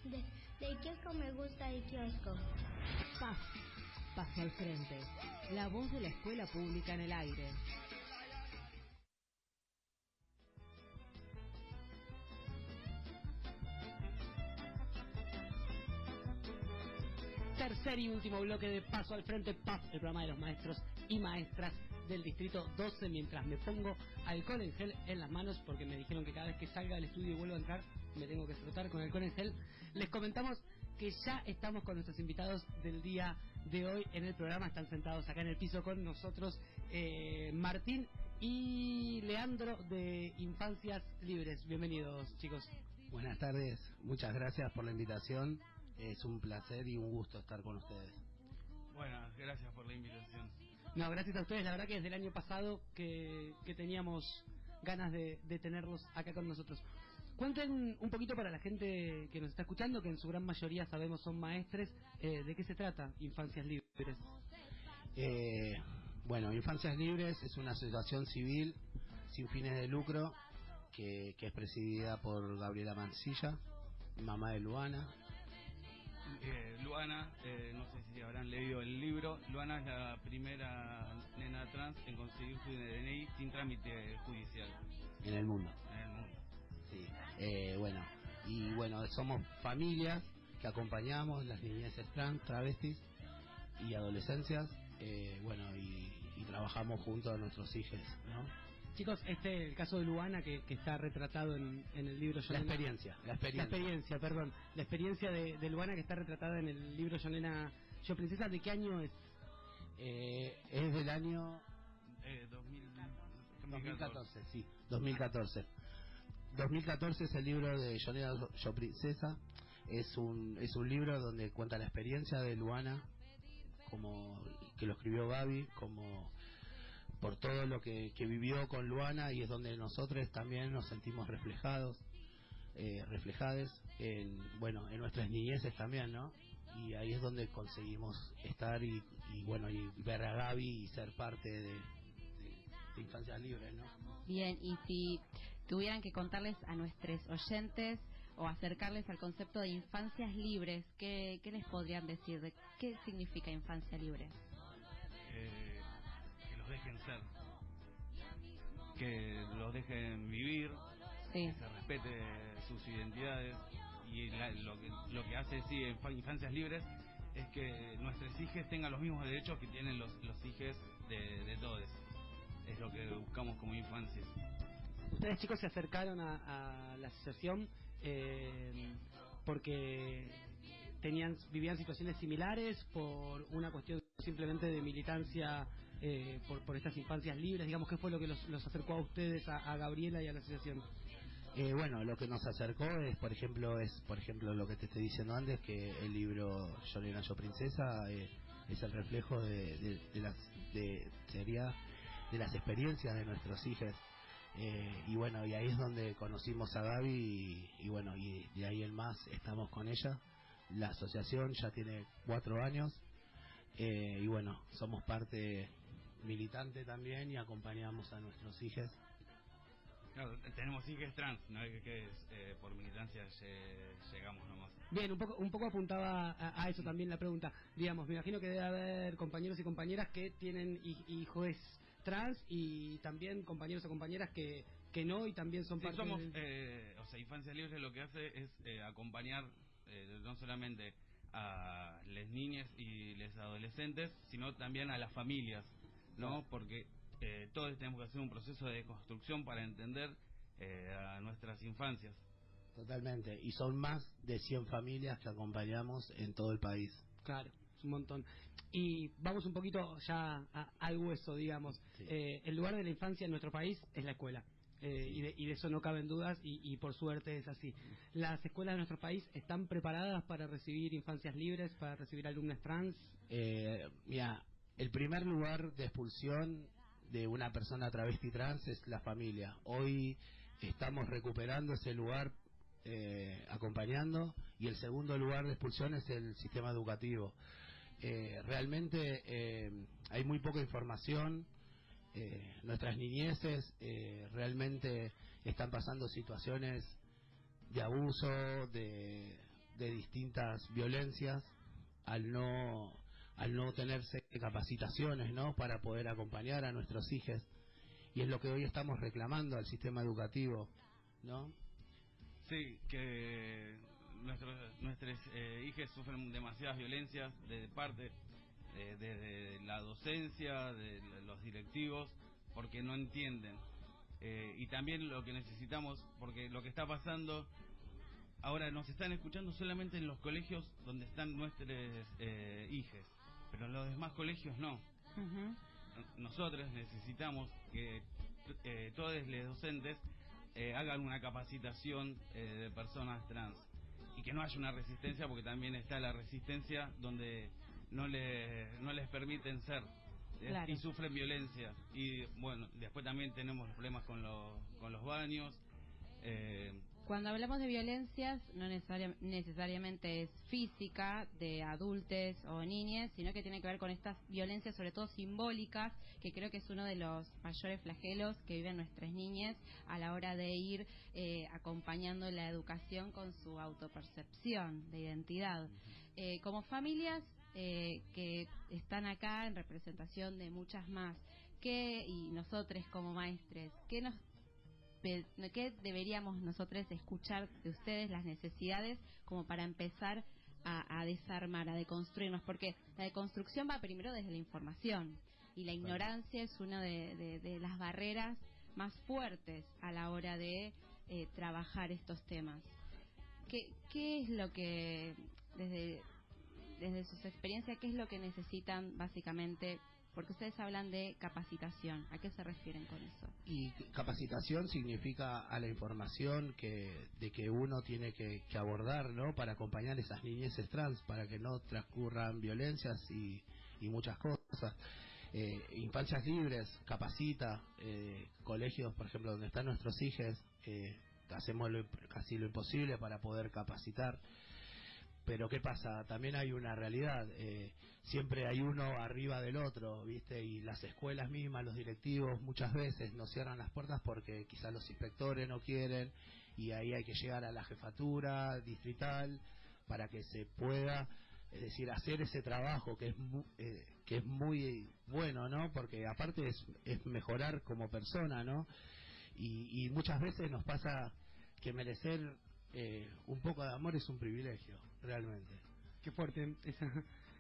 De, del kiosco me gusta el kiosco. Paz. Paso al frente. La voz de la escuela pública en el aire. Tercer y último bloque de Paso al Frente, PAF, el programa de los maestros y maestras del Distrito 12, mientras me pongo alcohol en gel en las manos, porque me dijeron que cada vez que salga del estudio y vuelvo a entrar, me tengo que frotar con alcohol en gel. Les comentamos que ya estamos con nuestros invitados del día de hoy en el programa, están sentados acá en el piso con nosotros eh, Martín y Leandro de Infancias Libres. Bienvenidos, chicos. Buenas tardes, muchas gracias por la invitación. Es un placer y un gusto estar con ustedes. Bueno, gracias por la invitación. No, gracias a ustedes. La verdad que desde el año pasado que, que teníamos ganas de, tenerlos acá con nosotros. Cuenten un poquito para la gente que nos está escuchando, que en su gran mayoría sabemos son maestres, eh, ¿de qué se trata Infancias Libres? Eh, bueno, Infancias Libres es una asociación civil sin fines de lucro que, que es presidida por Gabriela Mancilla, mamá de Luana. Eh, Luana, eh, no sé si habrán leído el libro, Luana es la primera nena trans en conseguir su DNI sin trámite judicial En el mundo. en el mundo. Sí. Eh, bueno, y bueno, somos familias que acompañamos las niñeces trans, travestis y adolescencias, eh, bueno, y, y trabajamos junto a nuestros hijos, ¿no? Chicos, este el caso de Luana que, que está retratado en, en el libro La Yolena- experiencia, la experiencia. La experiencia, perdón. La experiencia de, de Luana que está retratada en el libro Yolena Yo Princesa, ¿de qué año es? Eh, es del año Eh, 2000, 2014, sí, 2014. 2014 es el libro de Yonera Yo Princesa. Es un, es un libro donde cuenta la experiencia de Luana, como que lo escribió Gaby, como por todo lo que, que vivió con Luana y es donde nosotros también nos sentimos reflejados, eh, reflejadas en, bueno, en nuestras niñeces también, ¿no? Y ahí es donde conseguimos estar y, y bueno, y ver a Gaby y ser parte de, Infancias Libres, ¿no? Bien, y si tuvieran que contarles a nuestros oyentes o acercarles al concepto de infancias libres, ¿qué, qué les podrían decir? ¿De qué significa infancia libre? Que los dejen vivir, Sí. que se respete sus identidades y la- lo, que, lo que hace sí Infancias Libres es que nuestros hijos tengan los mismos derechos que tienen los, los hijos de, de todos. Es lo que buscamos como infancia. Ustedes chicos se acercaron a, a la asociación eh, porque tenían vivían situaciones similares por una cuestión simplemente de militancia eh, por, por estas infancias libres, digamos, ¿qué fue lo que los, los acercó a ustedes, a, Gabriela y a la asociación? Eh, bueno, lo que nos acercó es, por ejemplo, es, por ejemplo, lo que te estoy diciendo antes, que el libro Yo Nena, Yo Princesa eh, es el reflejo de, de, de las, de, sería de las experiencias de nuestros hijos. Eh, y bueno, y ahí es donde conocimos a Gaby y, y bueno, y de ahí en más estamos con ella. La asociación ya tiene cuatro años eh, y bueno, somos parte militante también y acompañamos a nuestros hijos Claro, tenemos hijos trans, no es que, que es, eh, por militancia lle- llegamos nomás. Bien, un poco, un poco apuntaba a, a eso también la pregunta. Digamos, me imagino que debe haber compañeros y compañeras que tienen hij- hijos trans y también compañeros o compañeras que, que no y también son Sí, parte somos, eh, o sea, Infancia Libre lo que hace es eh, acompañar eh, no solamente a las niñas y los adolescentes, sino también a las familias, ¿no? Porque eh, todos tenemos que hacer un proceso de construcción para entender eh, a nuestras infancias. Totalmente. Y son más de 100 familias que acompañamos en todo el país. Claro, es un montón. Y vamos un poquito ya a- al hueso, digamos. Eh, el lugar de la infancia en nuestro país es la escuela. Eh, y, de, y de eso no caben dudas y, y por suerte es así. ¿Las escuelas de nuestro país están preparadas para recibir infancias libres, para recibir alumnas trans? Eh, mira, el primer lugar de expulsión de una persona travesti trans es la familia. Hoy estamos recuperando ese lugar eh, acompañando y el segundo lugar de expulsión es el sistema educativo. Eh, realmente eh, hay muy poca información nuestras niñeces realmente están pasando situaciones de abuso, de, de distintas violencias, al no al no tenerse capacitaciones ¿no? para poder acompañar a nuestros hijos y es lo que hoy estamos reclamando al sistema educativo ¿no? Sí, que nuestros nuestros eh, hijos sufren demasiadas violencias de parte eh, de, la docencia, de los directivos, porque no entienden. Eh, y también lo que necesitamos, porque lo que está pasando, ahora nos están escuchando solamente en los colegios donde están nuestros hijos, pero en los demás colegios no. Nosotros necesitamos que eh, todos los docentes eh, hagan una capacitación eh, de personas trans y que no haya una resistencia porque también está la resistencia donde no le, no les permiten ser ¿eh? Claro. y sufren violencia y bueno después también tenemos los problemas con los con los baños eh, Cuando hablamos de violencias, no necesaria- necesariamente es física, de adultos o niñas, sino que tiene que ver con estas violencias, sobre todo simbólicas, que creo que es uno de los mayores flagelos que viven nuestras niñas a la hora de ir eh, acompañando la educación con su autopercepción de identidad. Eh, como familias eh, que están acá en representación de muchas más, que y nosotros como maestres, ¿qué nos ¿Qué deberíamos nosotros escuchar de ustedes las necesidades como para empezar a, a desarmar, a deconstruirnos? Porque la deconstrucción va primero desde la información y la ignorancia es una de, de- de las barreras más fuertes a la hora de eh, trabajar estos temas. ¿Qué, ¿Qué es lo que, desde, desde sus experiencias, qué es lo que necesitan básicamente? Porque ustedes hablan de capacitación. ¿A qué se refieren con eso? Y capacitación significa a la información que de que uno tiene que, abordar, ¿no? Para acompañar esas niñeces trans, para que no transcurran violencias y, y muchas cosas. Eh, infancias libres, capacita, eh, colegios, por ejemplo, donde están nuestros hijos, eh, hacemos lo- casi lo imposible para poder capacitar. Pero ¿qué pasa? También hay una realidad. eh, siempre hay uno arriba del otro, ¿viste? Y las escuelas mismas, los directivos, muchas veces nos cierran las puertas porque quizás los inspectores no quieren y ahí hay que llegar a la jefatura distrital para que se pueda, es decir, hacer ese trabajo que es mu- eh, que es muy bueno, ¿no? Porque aparte es, es mejorar como persona, ¿no? Y, y muchas veces nos pasa que merecer eh, un poco de amor es un privilegio, realmente. Qué fuerte esa,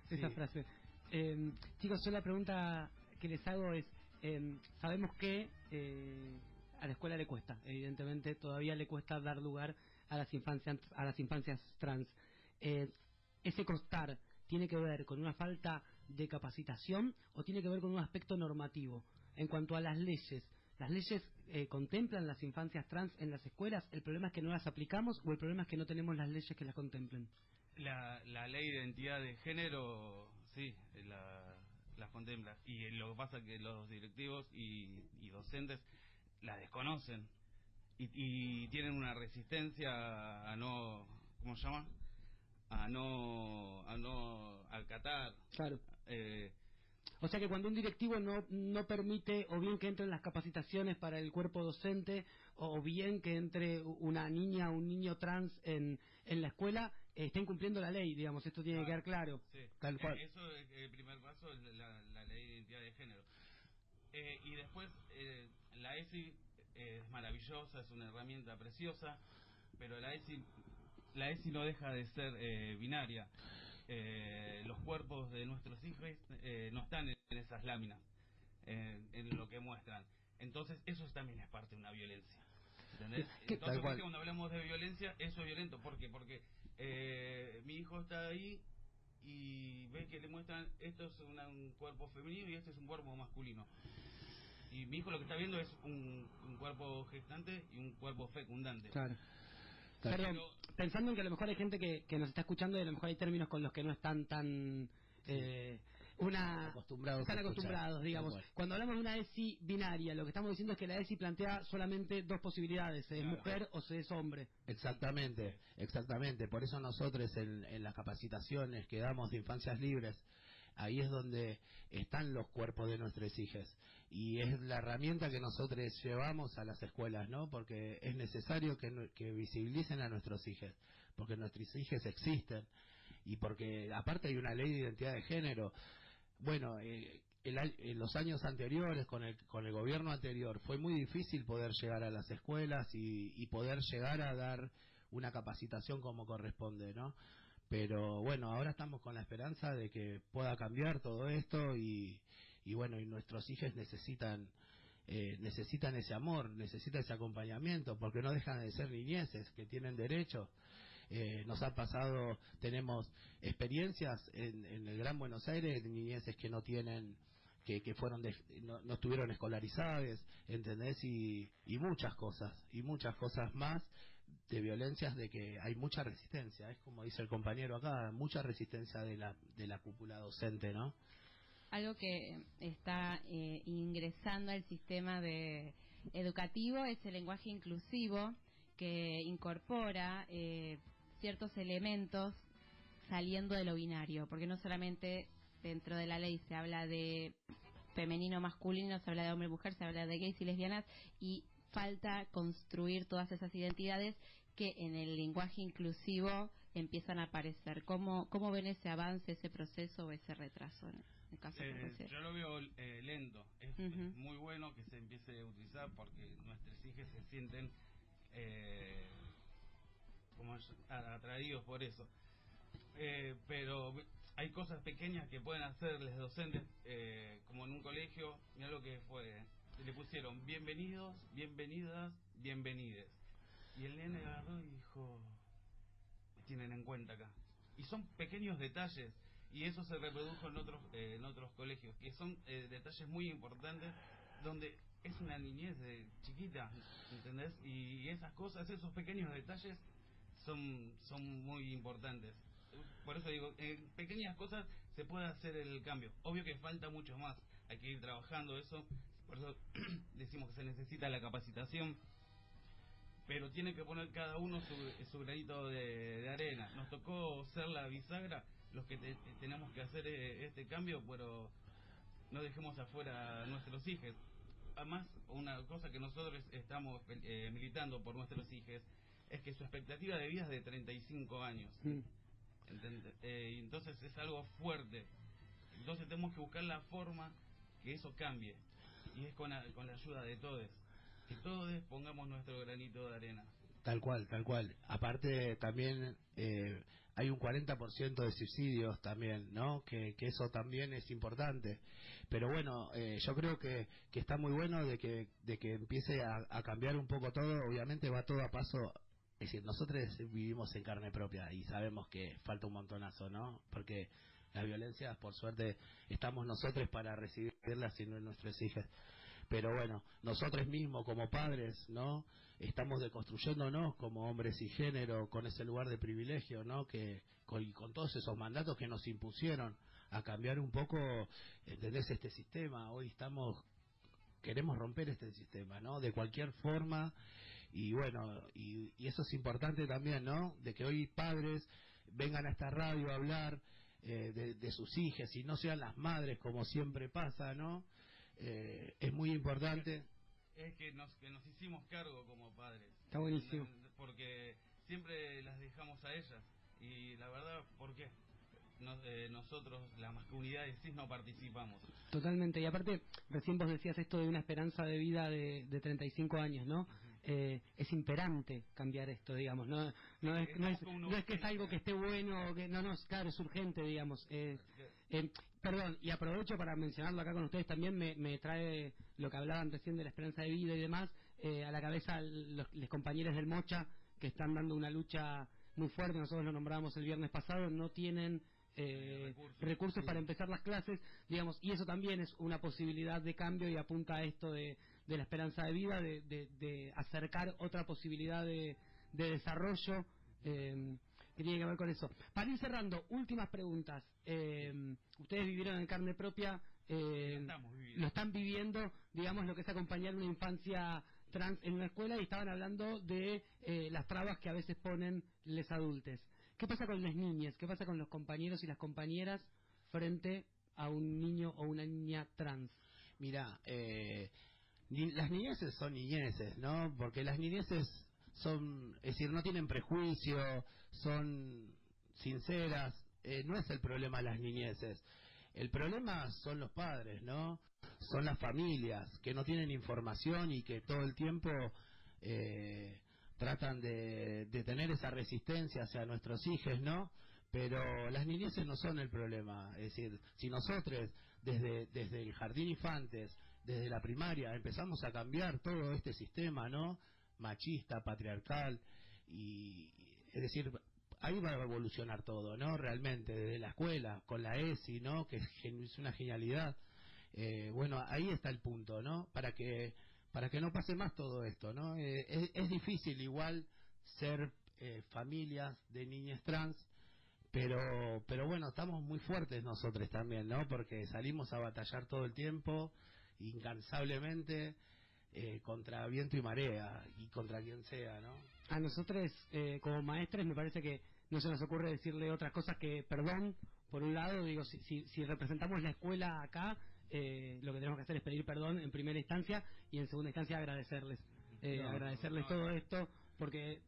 esa Sí. frase. Eh, chicos, yo la pregunta que les hago es, eh, sabemos que eh, a la escuela le cuesta, evidentemente todavía le cuesta dar lugar a las infancias, a las infancias trans. Eh, ese costar tiene que ver con una falta de capacitación o tiene que ver con un aspecto normativo en cuanto a las leyes. ¿Las leyes eh, contemplan las infancias trans en las escuelas? ¿El problema es que no las aplicamos o el problema es que no tenemos las leyes que las contemplen? La, la ley de identidad de género, sí, la, las contempla. Y lo que pasa es que los directivos y, y docentes la desconocen y, y tienen una resistencia a no, ¿cómo se llama? A no, a no acatar. Claro. Eh, O sea que cuando un directivo no, no permite o bien que entren las capacitaciones para el cuerpo docente o bien que entre una niña o un niño trans en, en la escuela, eh, está incumpliendo la ley, digamos, esto tiene que quedar claro. Sí. Tal cual. Eh, Eso es el primer paso, la, la ley de identidad de género. Eh, y después, eh, la ESI es maravillosa, es una herramienta preciosa, pero la ESI, la ESI no deja de ser eh, binaria. Eh, los cuerpos de nuestros hijos eh, no están en, esas láminas, eh, en lo que muestran. Entonces, eso también es parte de una violencia. ¿entendés? ¿Qué- Entonces, tal cual. cuando hablamos de violencia, eso es violento. ¿Por qué? Porque eh, mi hijo está ahí y ve que le muestran esto es una- un cuerpo femenino y este es un cuerpo masculino. Y mi hijo lo que está viendo es un, un cuerpo gestante y un cuerpo fecundante. Claro. Pero- pensando en que a lo mejor hay gente que, que nos está escuchando y a lo mejor hay términos con los que no están tan... eh, una Acostumbrados están escuchar. acostumbrados, digamos. Cuando hablamos de una ESI binaria, lo que estamos diciendo es que la ESI plantea solamente dos posibilidades, se es Claro. mujer o se es hombre. Exactamente, exactamente. Por eso nosotros en, en las capacitaciones que damos de infancias libres ahí es donde están los cuerpos de nuestros hijos y es la herramienta que nosotros llevamos a las escuelas, ¿no? Porque es necesario que, visibilicen a nuestros hijos, porque nuestros hijos existen y porque aparte hay una ley de identidad de género. Bueno, eh, el en los años anteriores, con el, con el gobierno anterior, fue muy difícil poder llegar a las escuelas y, y poder llegar a dar una capacitación como corresponde, ¿no? Pero bueno, ahora estamos con la esperanza de que pueda cambiar todo esto y, y bueno, y nuestros hijos necesitan eh, necesitan ese amor, necesitan ese acompañamiento, porque no dejan de ser niñeces, que tienen derecho. Eh, nos ha pasado, tenemos experiencias en, en el Gran Buenos Aires de niñeces que no tienen, que, que fueron, de- no, no estuvieron escolarizadas, ¿entendés? Y, y muchas cosas, y muchas cosas más de violencias de que hay mucha resistencia, es como dice el compañero acá, mucha resistencia de la, de la cúpula docente, ¿no? Algo que está eh, ingresando al sistema de educativo es el lenguaje inclusivo que incorpora eh, ciertos elementos saliendo de lo binario, porque no solamente dentro de la ley se habla de femenino masculino, se habla de hombre mujer, se habla de gays y lesbianas y falta construir todas esas identidades que en el lenguaje inclusivo empiezan a aparecer. ¿Cómo, cómo ven ese avance, ese proceso o ese retraso en el caso Eh, yo lo veo eh, lento. Es, muy bueno que se empiece a utilizar porque nuestros hijos se sienten eh, como atraídos por eso. Eh, pero hay cosas pequeñas que pueden hacerles docentes, eh, como en un colegio, mira lo que fue, le pusieron bienvenidos, bienvenidas, bienvenides. Y el nene agarró y dijo, tienen en cuenta acá. Y son pequeños detalles, y eso se reprodujo en otros, eh, en otros colegios, que son eh, detalles muy importantes, donde es una niñez de chiquita, ¿entendés? Y esas cosas, esos pequeños detalles son, son muy importantes. Por eso digo, en pequeñas cosas se puede hacer el cambio. Obvio que falta mucho más, hay que ir trabajando eso, por eso decimos que se necesita la capacitación, pero tiene que poner cada uno su, su granito de, de arena. Nos tocó ser la bisagra, los que te- tenemos que hacer eh, este cambio, pero no dejemos afuera a nuestros hijos. Además, una cosa que nosotros estamos eh, militando por nuestros hijos es que su expectativa de vida es de 35 años. ¿entende? Eh, y entonces es algo fuerte. Entonces tenemos que buscar la forma que eso cambie. Y es con la, con la ayuda de todos. Que todos pongamos nuestro granito de arena. Tal cual, tal cual. Aparte también eh, hay un 40% de suicidios también, ¿no? Que, eso también es importante. Pero bueno, eh, yo creo que, que está muy bueno de que, de que empiece a, a cambiar un poco todo. Obviamente va todo a paso. Es decir, nosotros vivimos en carne propia y sabemos que falta un montonazo, ¿no? Porque las violencias, por suerte, estamos nosotros para recibirlas y no nuestros hijos pero bueno, nosotros mismos como padres, ¿no? Estamos deconstruyéndonos como hombres y género con ese lugar de privilegio, ¿no? Que con, con todos esos mandatos que nos impusieron a cambiar un poco, ¿entendés? Este sistema. Hoy estamos, queremos romper este sistema, ¿no? De cualquier forma. Y bueno, y, y eso es importante también, ¿no? De que hoy padres vengan a esta radio a hablar eh, de, de sus hijas y no sean las madres como siempre pasa, ¿no? Eh, es muy importante. Es que nos, que nos hicimos cargo como padres. Está buenísimo. Porque siempre las dejamos a ellas. Y la verdad, ¿por qué? Nos- eh, nosotros, la masculinidad de cis, no participamos. Totalmente, y aparte, recién vos decías esto de una esperanza de vida de, de 35 años, ¿no? Eh, es imperante cambiar esto, digamos, no, no, es, no, es, no es que es algo que esté bueno, o que no, no, es- claro, es urgente, digamos. Eh, eh, perdón, y aprovecho para mencionarlo acá con ustedes también, me, me trae lo que hablaban recién de la esperanza de vida y demás, eh, a la cabeza los, los compañeros del Mocha que están dando una lucha muy fuerte, nosotros lo nombrábamos el viernes pasado, no tienen eh, recursos, para empezar las clases, digamos, y eso también es una posibilidad de cambio y apunta a esto de, de la esperanza de vida, de, de- de acercar otra posibilidad de, de desarrollo eh, que tiene que ver con eso. Para ir cerrando, últimas preguntas. Eh, ustedes vivieron en carne propia, eh, lo están viviendo, digamos, lo que es acompañar una infancia trans en una escuela y estaban hablando de eh, las trabas que a veces ponen les adultos. ¿Qué pasa con las niñas? ¿Qué pasa con los compañeros y las compañeras frente a un niño o una niña trans? Mira, eh, ni- las niñeces son niñeces, ¿no? Porque las niñeces son, es decir, no tienen prejuicio, son sinceras, eh, no es el problema las niñeces. El problema son los padres, ¿no? Son las familias que no tienen información y que todo el tiempo eh, tratan de, tener esa resistencia hacia nuestros hijos, ¿no? Pero las niñeces no son el problema. Es decir, si nosotros desde, desde el jardín infantes, desde la primaria, empezamos a cambiar todo este sistema, ¿no? Machista, patriarcal, y es decir, ahí va a evolucionar todo, ¿no? Realmente, desde la escuela, con la ESI, ¿no? Que es, una genialidad. Eh, bueno, ahí está el punto, ¿no? Para que para que no pase más todo esto, ¿no? Eh, es, es difícil igual ser eh, familias de niñas trans, pero pero bueno, estamos muy fuertes nosotros también, ¿no? Porque salimos a batallar todo el tiempo, incansablemente, eh, contra viento y marea y contra quien sea, ¿no? A nosotros, eh, como maestres, me parece que no se nos ocurre decirle otras cosas que perdón. Por un lado, digo, si, si, si representamos la escuela acá, eh, lo que tenemos que hacer es pedir perdón en primera instancia y en segunda instancia agradecerles. Eh, No, agradecerles no, todo esto porque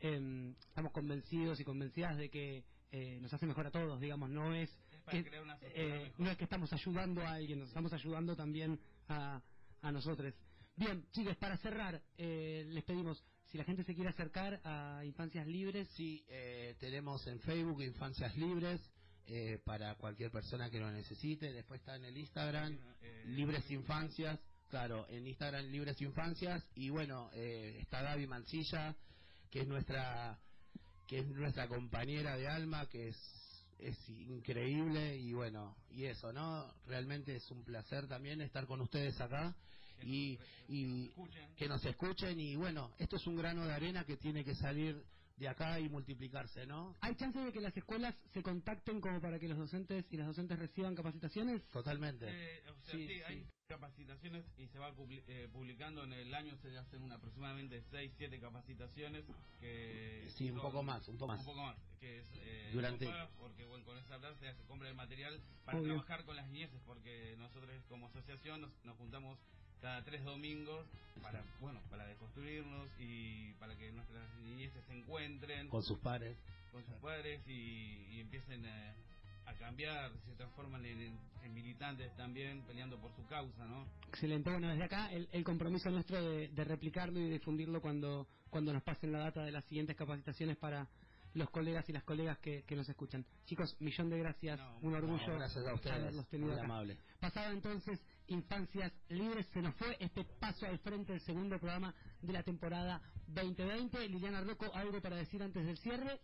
em, estamos convencidos y convencidas de que eh, nos hace mejor a todos, digamos, no es para que, crear una eh, no es que estamos ayudando a alguien, nos estamos ayudando también a, a nosotros. Bien, chicos, para cerrar, eh, les pedimos, si la gente se quiere acercar a Infancias Libres, Sí, eh, tenemos en Facebook Infancias Libres eh, para cualquier persona que lo necesite. Después está en el Instagram Eh, Libres Infancias. Claro, en Instagram Libres Infancias. Y bueno, eh, está Gaby Mancilla, que es nuestra que es nuestra compañera de alma, que es es increíble y bueno, y eso, ¿no? Realmente es un placer también estar con ustedes acá y, y que nos escuchen y bueno, esto es un grano de arena que tiene que salir de acá y multiplicarse, ¿no? ¿hay chance de que las escuelas se contacten como para que los docentes y las docentes reciban capacitaciones? Totalmente. Eh, o sea, Sí, sí, sí. hay capacitaciones y se va eh, publicando en el año, se hacen una, aproximadamente 6, 7 capacitaciones que... Sí, un son- poco más, un poco más. Un poco más, que es... Eh, Durante- Porque bueno, con esa plata se hace compra de material para Obvio. trabajar con las niñeces, porque nosotros como asociación nos, nos juntamos cada tres domingos para, bueno, para deconstruirnos y para que nuestras niñeces se encuentren Con sus pares. con sus padres y, y empiecen a cambiar, se transforman en, militantes también, peleando por su causa, ¿no? Excelente. Bueno, desde acá el, el compromiso nuestro de, de replicarlo y difundirlo cuando, cuando nos pasen la data de las siguientes capacitaciones para los colegas y las colegas que, que nos escuchan. Chicos, millón de gracias. Un orgullo No, gracias a ustedes. haberlos tenido Muy acá. amable. Pasado entonces Infancias Libres, se nos fue este paso al frente del segundo programa de la temporada 2020. Liliana Rocco, ¿algo para decir antes del cierre?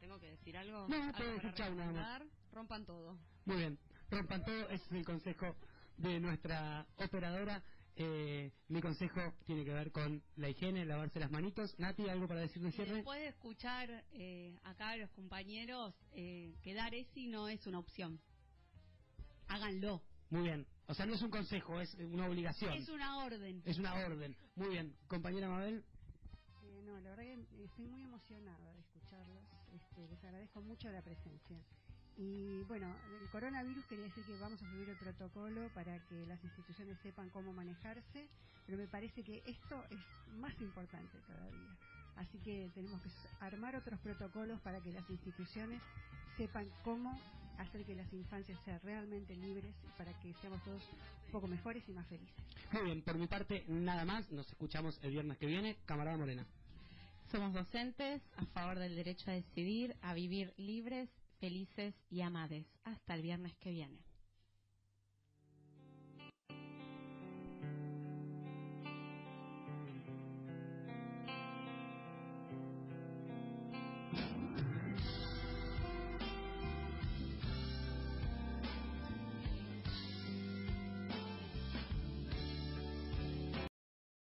¿Tengo que decir algo? No, ¿Algo puedes para decir chau nada más. Rompan todo. Muy bien, rompan todo, ese es el consejo de nuestra operadora. Eh, mi consejo tiene que ver con la higiene, lavarse las manitos. Nati, ¿algo para decir de cierre? después de escuchar eh, acá a los compañeros, eh, quedar ESI no es una opción. Háganlo. Muy bien, o sea, no es un consejo, es una obligación. Es una orden. Es una orden. Muy bien, compañera Mabel. Eh, no, la verdad que estoy muy emocionada de escucharlos. Este, les agradezco mucho la presencia. Y bueno, el coronavirus quería decir que vamos a subir el protocolo para que las instituciones sepan cómo manejarse, pero me parece que esto es más importante todavía. Así que tenemos que armar otros protocolos para que las instituciones sepan cómo hacer que las infancias sean realmente libres para que seamos todos un poco mejores y más felices. Muy bien, por mi parte, nada más. Nos escuchamos el viernes que viene. Camarada Morena. Somos docentes a favor del derecho a decidir, a vivir libres, felices y amades. Hasta el viernes que viene.